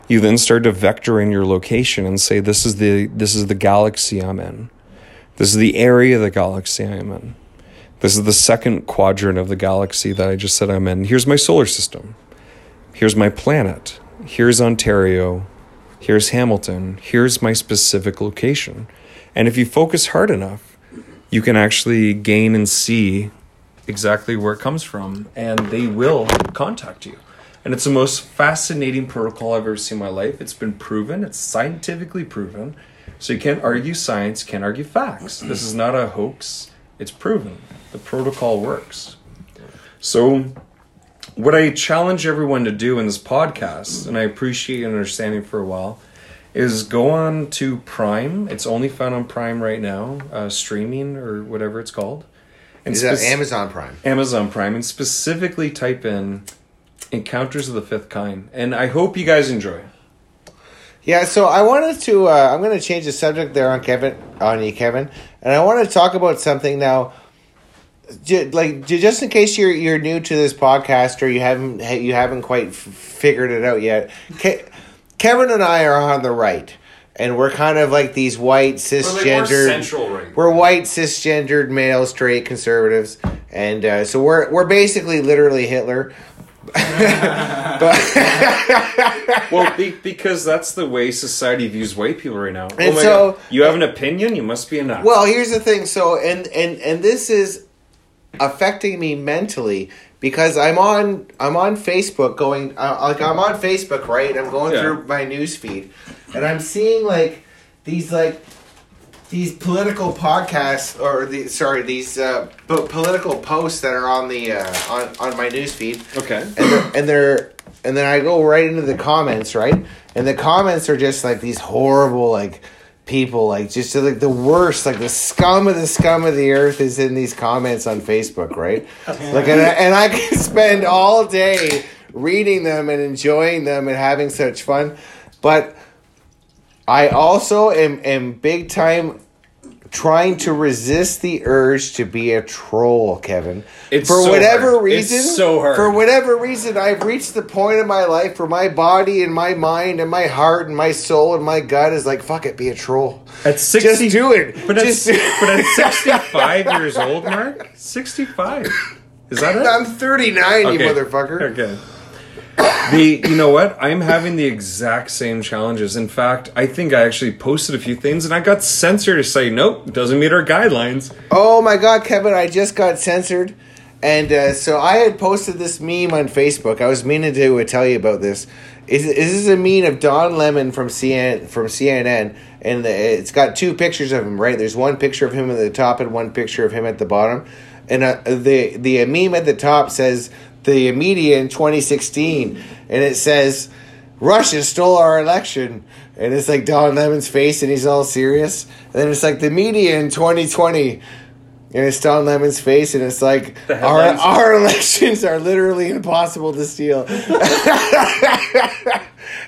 you then start to vector in your location and say, This is the this is the galaxy I'm in. This is the area of the galaxy I'm in. This is the second quadrant of the galaxy that I just said I'm in. Here's my solar system. Here's my planet. Here's Ontario. here's Hamilton, here's my specific location. And if you focus hard enough, you can actually gain and see exactly where it comes from, and they will contact you. And it's the most fascinating protocol I've ever seen in my life. It's been proven, it's scientifically proven. So you can't argue science, can't argue facts. This is not a hoax, it's proven. The protocol works. So, what I challenge everyone to do in this podcast, and I appreciate your understanding for a while, is go on to Prime. It's only found on Prime right now, uh, streaming or whatever it's called. And Is that spec- Amazon Prime? Amazon Prime and specifically type in Encounters of the Fifth Kind. And I hope you guys enjoy. Yeah, so I wanted to. Uh, I'm going to change the subject there on Kevin, on you, Kevin, and I want to talk about something now. J- Like j- just in case you're you're new to this podcast or you haven't you haven't quite f- figured it out yet, Ke- Kevin and I are on the right, and we're kind of like these white cisgendered. right. We're white cisgendered male straight conservatives, and uh, so we're we're basically literally Hitler. [LAUGHS] well, be, because that's the way society views white people right now. And oh my so- god, you have an opinion? You must be a Nazi. Well, here's the thing. So, and and and this is affecting me mentally because I'm on I'm on Facebook going uh, like I'm on Facebook right. I'm going Yeah. through my news feed, and I'm seeing like these like these political podcasts or the sorry these uh, po- political posts that are on the uh, on on my news feed okay. and they're, and they're and then I go right into the comments, right? And the comments are just like these horrible like people, like just like the worst, like the scum of the scum of the earth is in these comments on Facebook, right? [LAUGHS] like and I, and I can [LAUGHS] spend all day reading them and enjoying them and having such fun, but I also am am big time trying to resist the urge to be a troll, Kevin. It's for so whatever hard. It's reason. so hard. For whatever reason, I've reached the point in my life where my body and my mind and my heart and my soul and my gut is like, fuck it, be a troll. At 60, Just do it. But at, Just- but at [LAUGHS] 65 years old, Mark? 65. Is that it? I'm 39, you motherfucker. Okay. The you know what? I'm having the exact same challenges. In fact, I think I actually posted a few things and I got censored to say nope, doesn't meet our guidelines. Oh my god, Kevin, I just got censored. And uh, so I had posted this meme on Facebook. I was meaning to uh, tell you about this. Is, is this a meme of Don Lemon from CNN, from CNN, and the, it's got two pictures of him, right? There's one picture of him at the top and one picture of him at the bottom. And uh, the the meme at the top says the media in 2016, and it says Russia stole our election, and it's like Don Lemon's face, and he's all serious. And then it's like the media in 2020, and it's Don Lemon's face, and it's like our our [LAUGHS] elections are literally impossible to steal. [LAUGHS]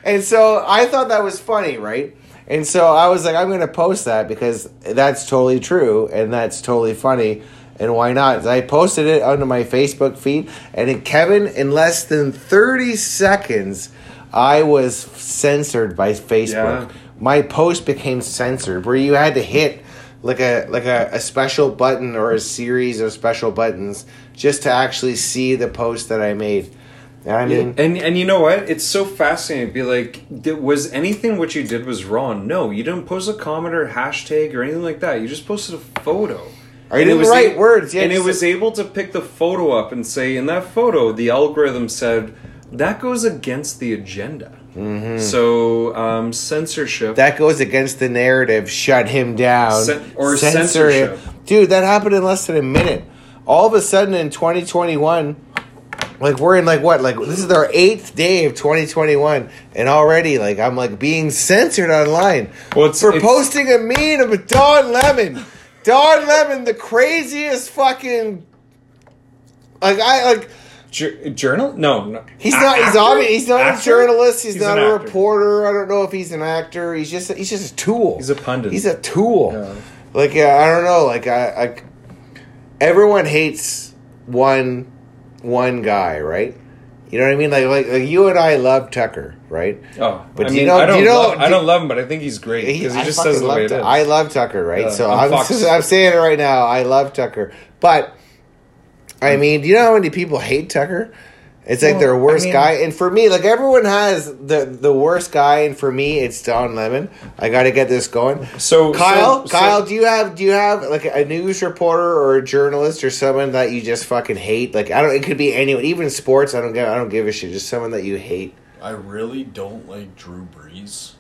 and so I thought that was funny, right? And so I was like, I'm going to post that because that's totally true and that's totally funny. And why not? I posted it onto my Facebook feed, and in Kevin, in less than 30 seconds, I was censored by Facebook. Yeah. My post became censored, where you had to hit like a like a, a special button or a series of special buttons just to actually see the post that I made. And I mean, And and you know what? It's so fascinating. to Be like, was anything what you did was wrong? No, you didn't post a comment or hashtag or anything like that. You just posted a photo. Or you And it didn't was write a- words, yeah, and it was able to pick the photo up and say, in that photo, the algorithm said that goes against the agenda. Mm-hmm. So um, censorship. that goes against the narrative. Shut him down. Cen- or Censor him. censorship. Dude, that happened in less than a minute. All of a sudden in 2021, like we're in like what? Like this is our eighth day of 2021, and already like I'm like being censored online Well, for it's- posting a meme of a Don Lemon. Don Lemon, the craziest fucking. Like I like. Jour- journal? No, no. He's A- not. He's actor? obvious. He's not Actor? a journalist. He's, He's not a reporter. I don't know if he's an actor. He's just. He's just a tool. He's a pundit. He's a tool. Yeah. Like uh, I don't know. Like I, I, everyone hates one, one guy, right? You know what I mean? Like like, like you and I love Tucker, right? Oh, But I do you mean, know- I don't, do you know- love, I do- don't love him, but I think he's great He- because he I just says the love way it is. I love Tucker, right? Yeah, so on I'm, I'm saying it right now. I love Tucker, but I mm. mean, do you know how many people hate Tucker? It's like their worst I mean- guy, and for me, like everyone has the the worst guy, and for me, it's Don Lemon. I got to get this going. So Kyle, so- so- Kyle, do you have do you have like a news reporter or a journalist or someone that you just fucking hate? Like I don't, it could be anyone, even sports. I don't give, I don't give a shit. Just someone that you hate. I really don't like Drew Brees.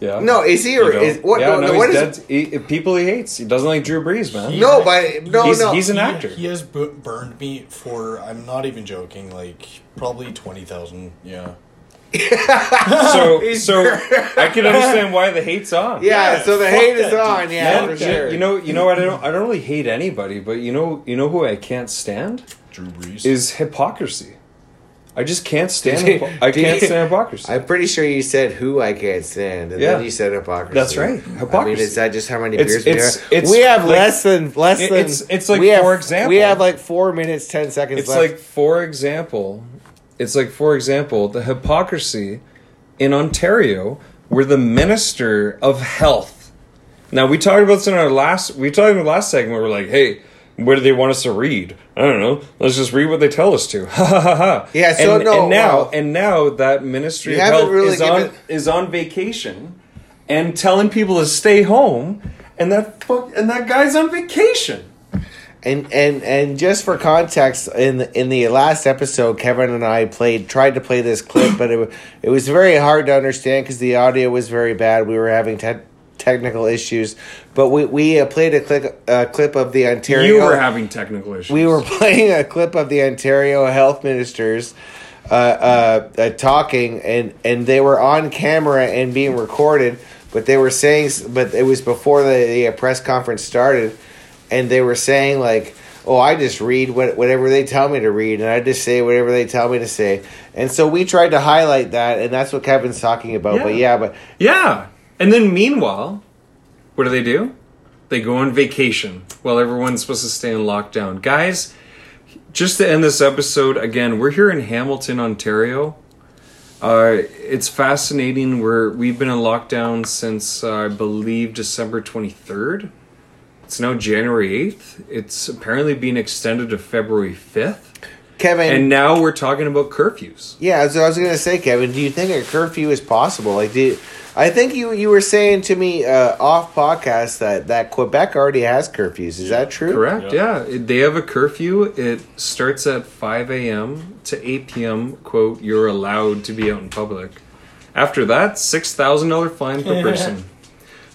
Yeah. No, is he or You know? is what? Yeah, no, no, what he's is? dead. He, people he hates. He doesn't like Drew Brees, man. He- No, but no, He's- no. he's an actor. He has bu- burned me for. I'm not even joking. Like probably twenty thousand. Yeah. [LAUGHS] So, so I can understand why the hate's on. yeah, Yeah, so the hate is on. dude. Yeah, Man, for you- sure. You know, you know, I don't, I don't really hate anybody, but you know, you know who I can't stand Drew Brees. is hypocrisy. I just can't [LAUGHS] stand. You- hypo- I can't you- stand hypocrisy. I'm pretty sure you said who I can't stand, and Yeah. then you said hypocrisy. That's right, Hypocrisy. I mean, is that just how many It's- beers we have? it's we have like- less than less than. it's- it's like, we have, for example- we have like four minutes, ten seconds it's left. like, for example, it's like, for example, the hypocrisy in Ontario, where the minister of health. Now we talked about this in our last. We talked in the last segment. Where we're like, hey. What do they want us to read? I don't know. Let's just read what they tell us to. [LAUGHS] Ha ha ha ha. Yeah, so and, no, and now well- and now that Ministry of Health really is on is on vacation and telling people to stay home, and that fuck and that guy's on vacation. And and and just for context, in the, in the last episode, Kevin and I played tried to play this clip, but it it was very hard to understand because the audio was very bad. We were having te- technical issues, but we we uh, played a clip uh, clip of the Ontario. You were having technical issues. we were [LAUGHS] playing a clip of the Ontario health ministers uh, uh, uh, talking, and and they were on camera and being recorded, but they were saying, but it was before the, the uh, press conference started, and they were saying like. Oh, I just read what, whatever they tell me to read, and I just say whatever they tell me to say. And so we tried to highlight that, and that's what Kevin's talking about. But Yeah. yeah, but Yeah. And then meanwhile, what do they do? They go on vacation while everyone's supposed to stay in lockdown. Guys, just to end this episode, again, we're here in Hamilton, Ontario. Uh, it's fascinating. We're we've been in lockdown since uh, I believe December twenty third. It's now January eighth. It's apparently being extended to February fifth, Kevin, and now we're talking about curfews. Yeah, so I was gonna say, Kevin, do you think a curfew is possible? Like, do you, I think you you were saying to me uh, off podcast that that Quebec already has curfews. Is that true? Correct. Yeah. Yeah. They have a curfew. It starts at 5 a.m. to 8 p.m. Quote, you're allowed to be out in public. After that, $6,000 fine per [LAUGHS] person.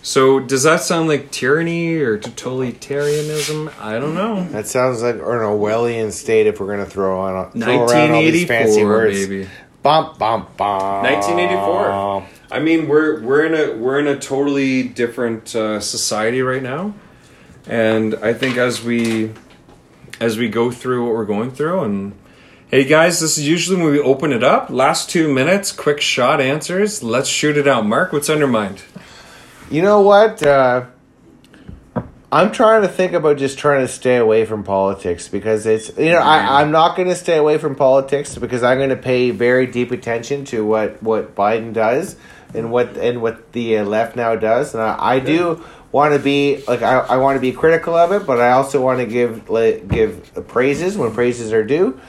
so does that sound like tyranny or totalitarianism? I don't know. That sounds like an Orwellian state if we're gonna throw on throw around all these fancy words. baby. Bum bum bum. 1984. I mean, we're we're in a we're in a totally different uh, society right now, and I think as we as we go through what we're going through, and hey guys, this is usually when we open it up. Last two minutes, quick shot answers. Let's shoot it out. Mark, what's on your mind? You know what? Uh, I'm trying to think about just trying to stay away from politics because it's you know I, I'm not going to stay away from politics because I'm going to pay very deep attention to what what Biden does and what and what the uh, left now does and I, I do want to be like I, I want to be critical of it but I also want to give like, give praises when praises are due.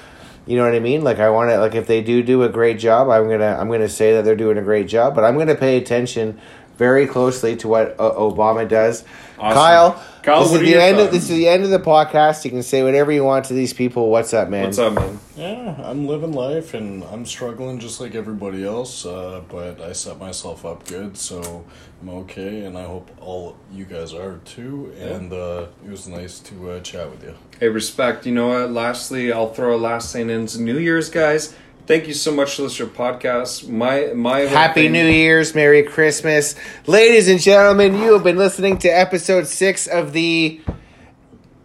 You know what I mean? Like I want to like if they do do a great job, I'm gonna I'm gonna say that they're doing a great job. But I'm gonna pay attention very closely to what uh, Obama does. Awesome. Kyle, Kyle, this what is are the your end. Of, this is the end of the podcast. You can say whatever you want to these people. What's up, man? What's up, man? Yeah, I'm living life and I'm struggling just like everybody else, uh, but I set myself up good, so I'm okay, and I hope all you guys are too. And uh, it was nice to uh, chat with you. Hey, respect. You know what? Lastly, I'll throw a last thing in. It's New Year's, guys. Thank you so much for listening to our podcast. My my Happy thing- New Year's, Merry Christmas, ladies and gentlemen. You have been listening to episode six of the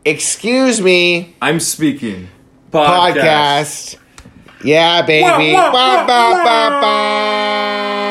Excuse Me I'm speaking podcast. Yeah, baby. Wah, wah, Ba, wah, ba, ba, wah. ba.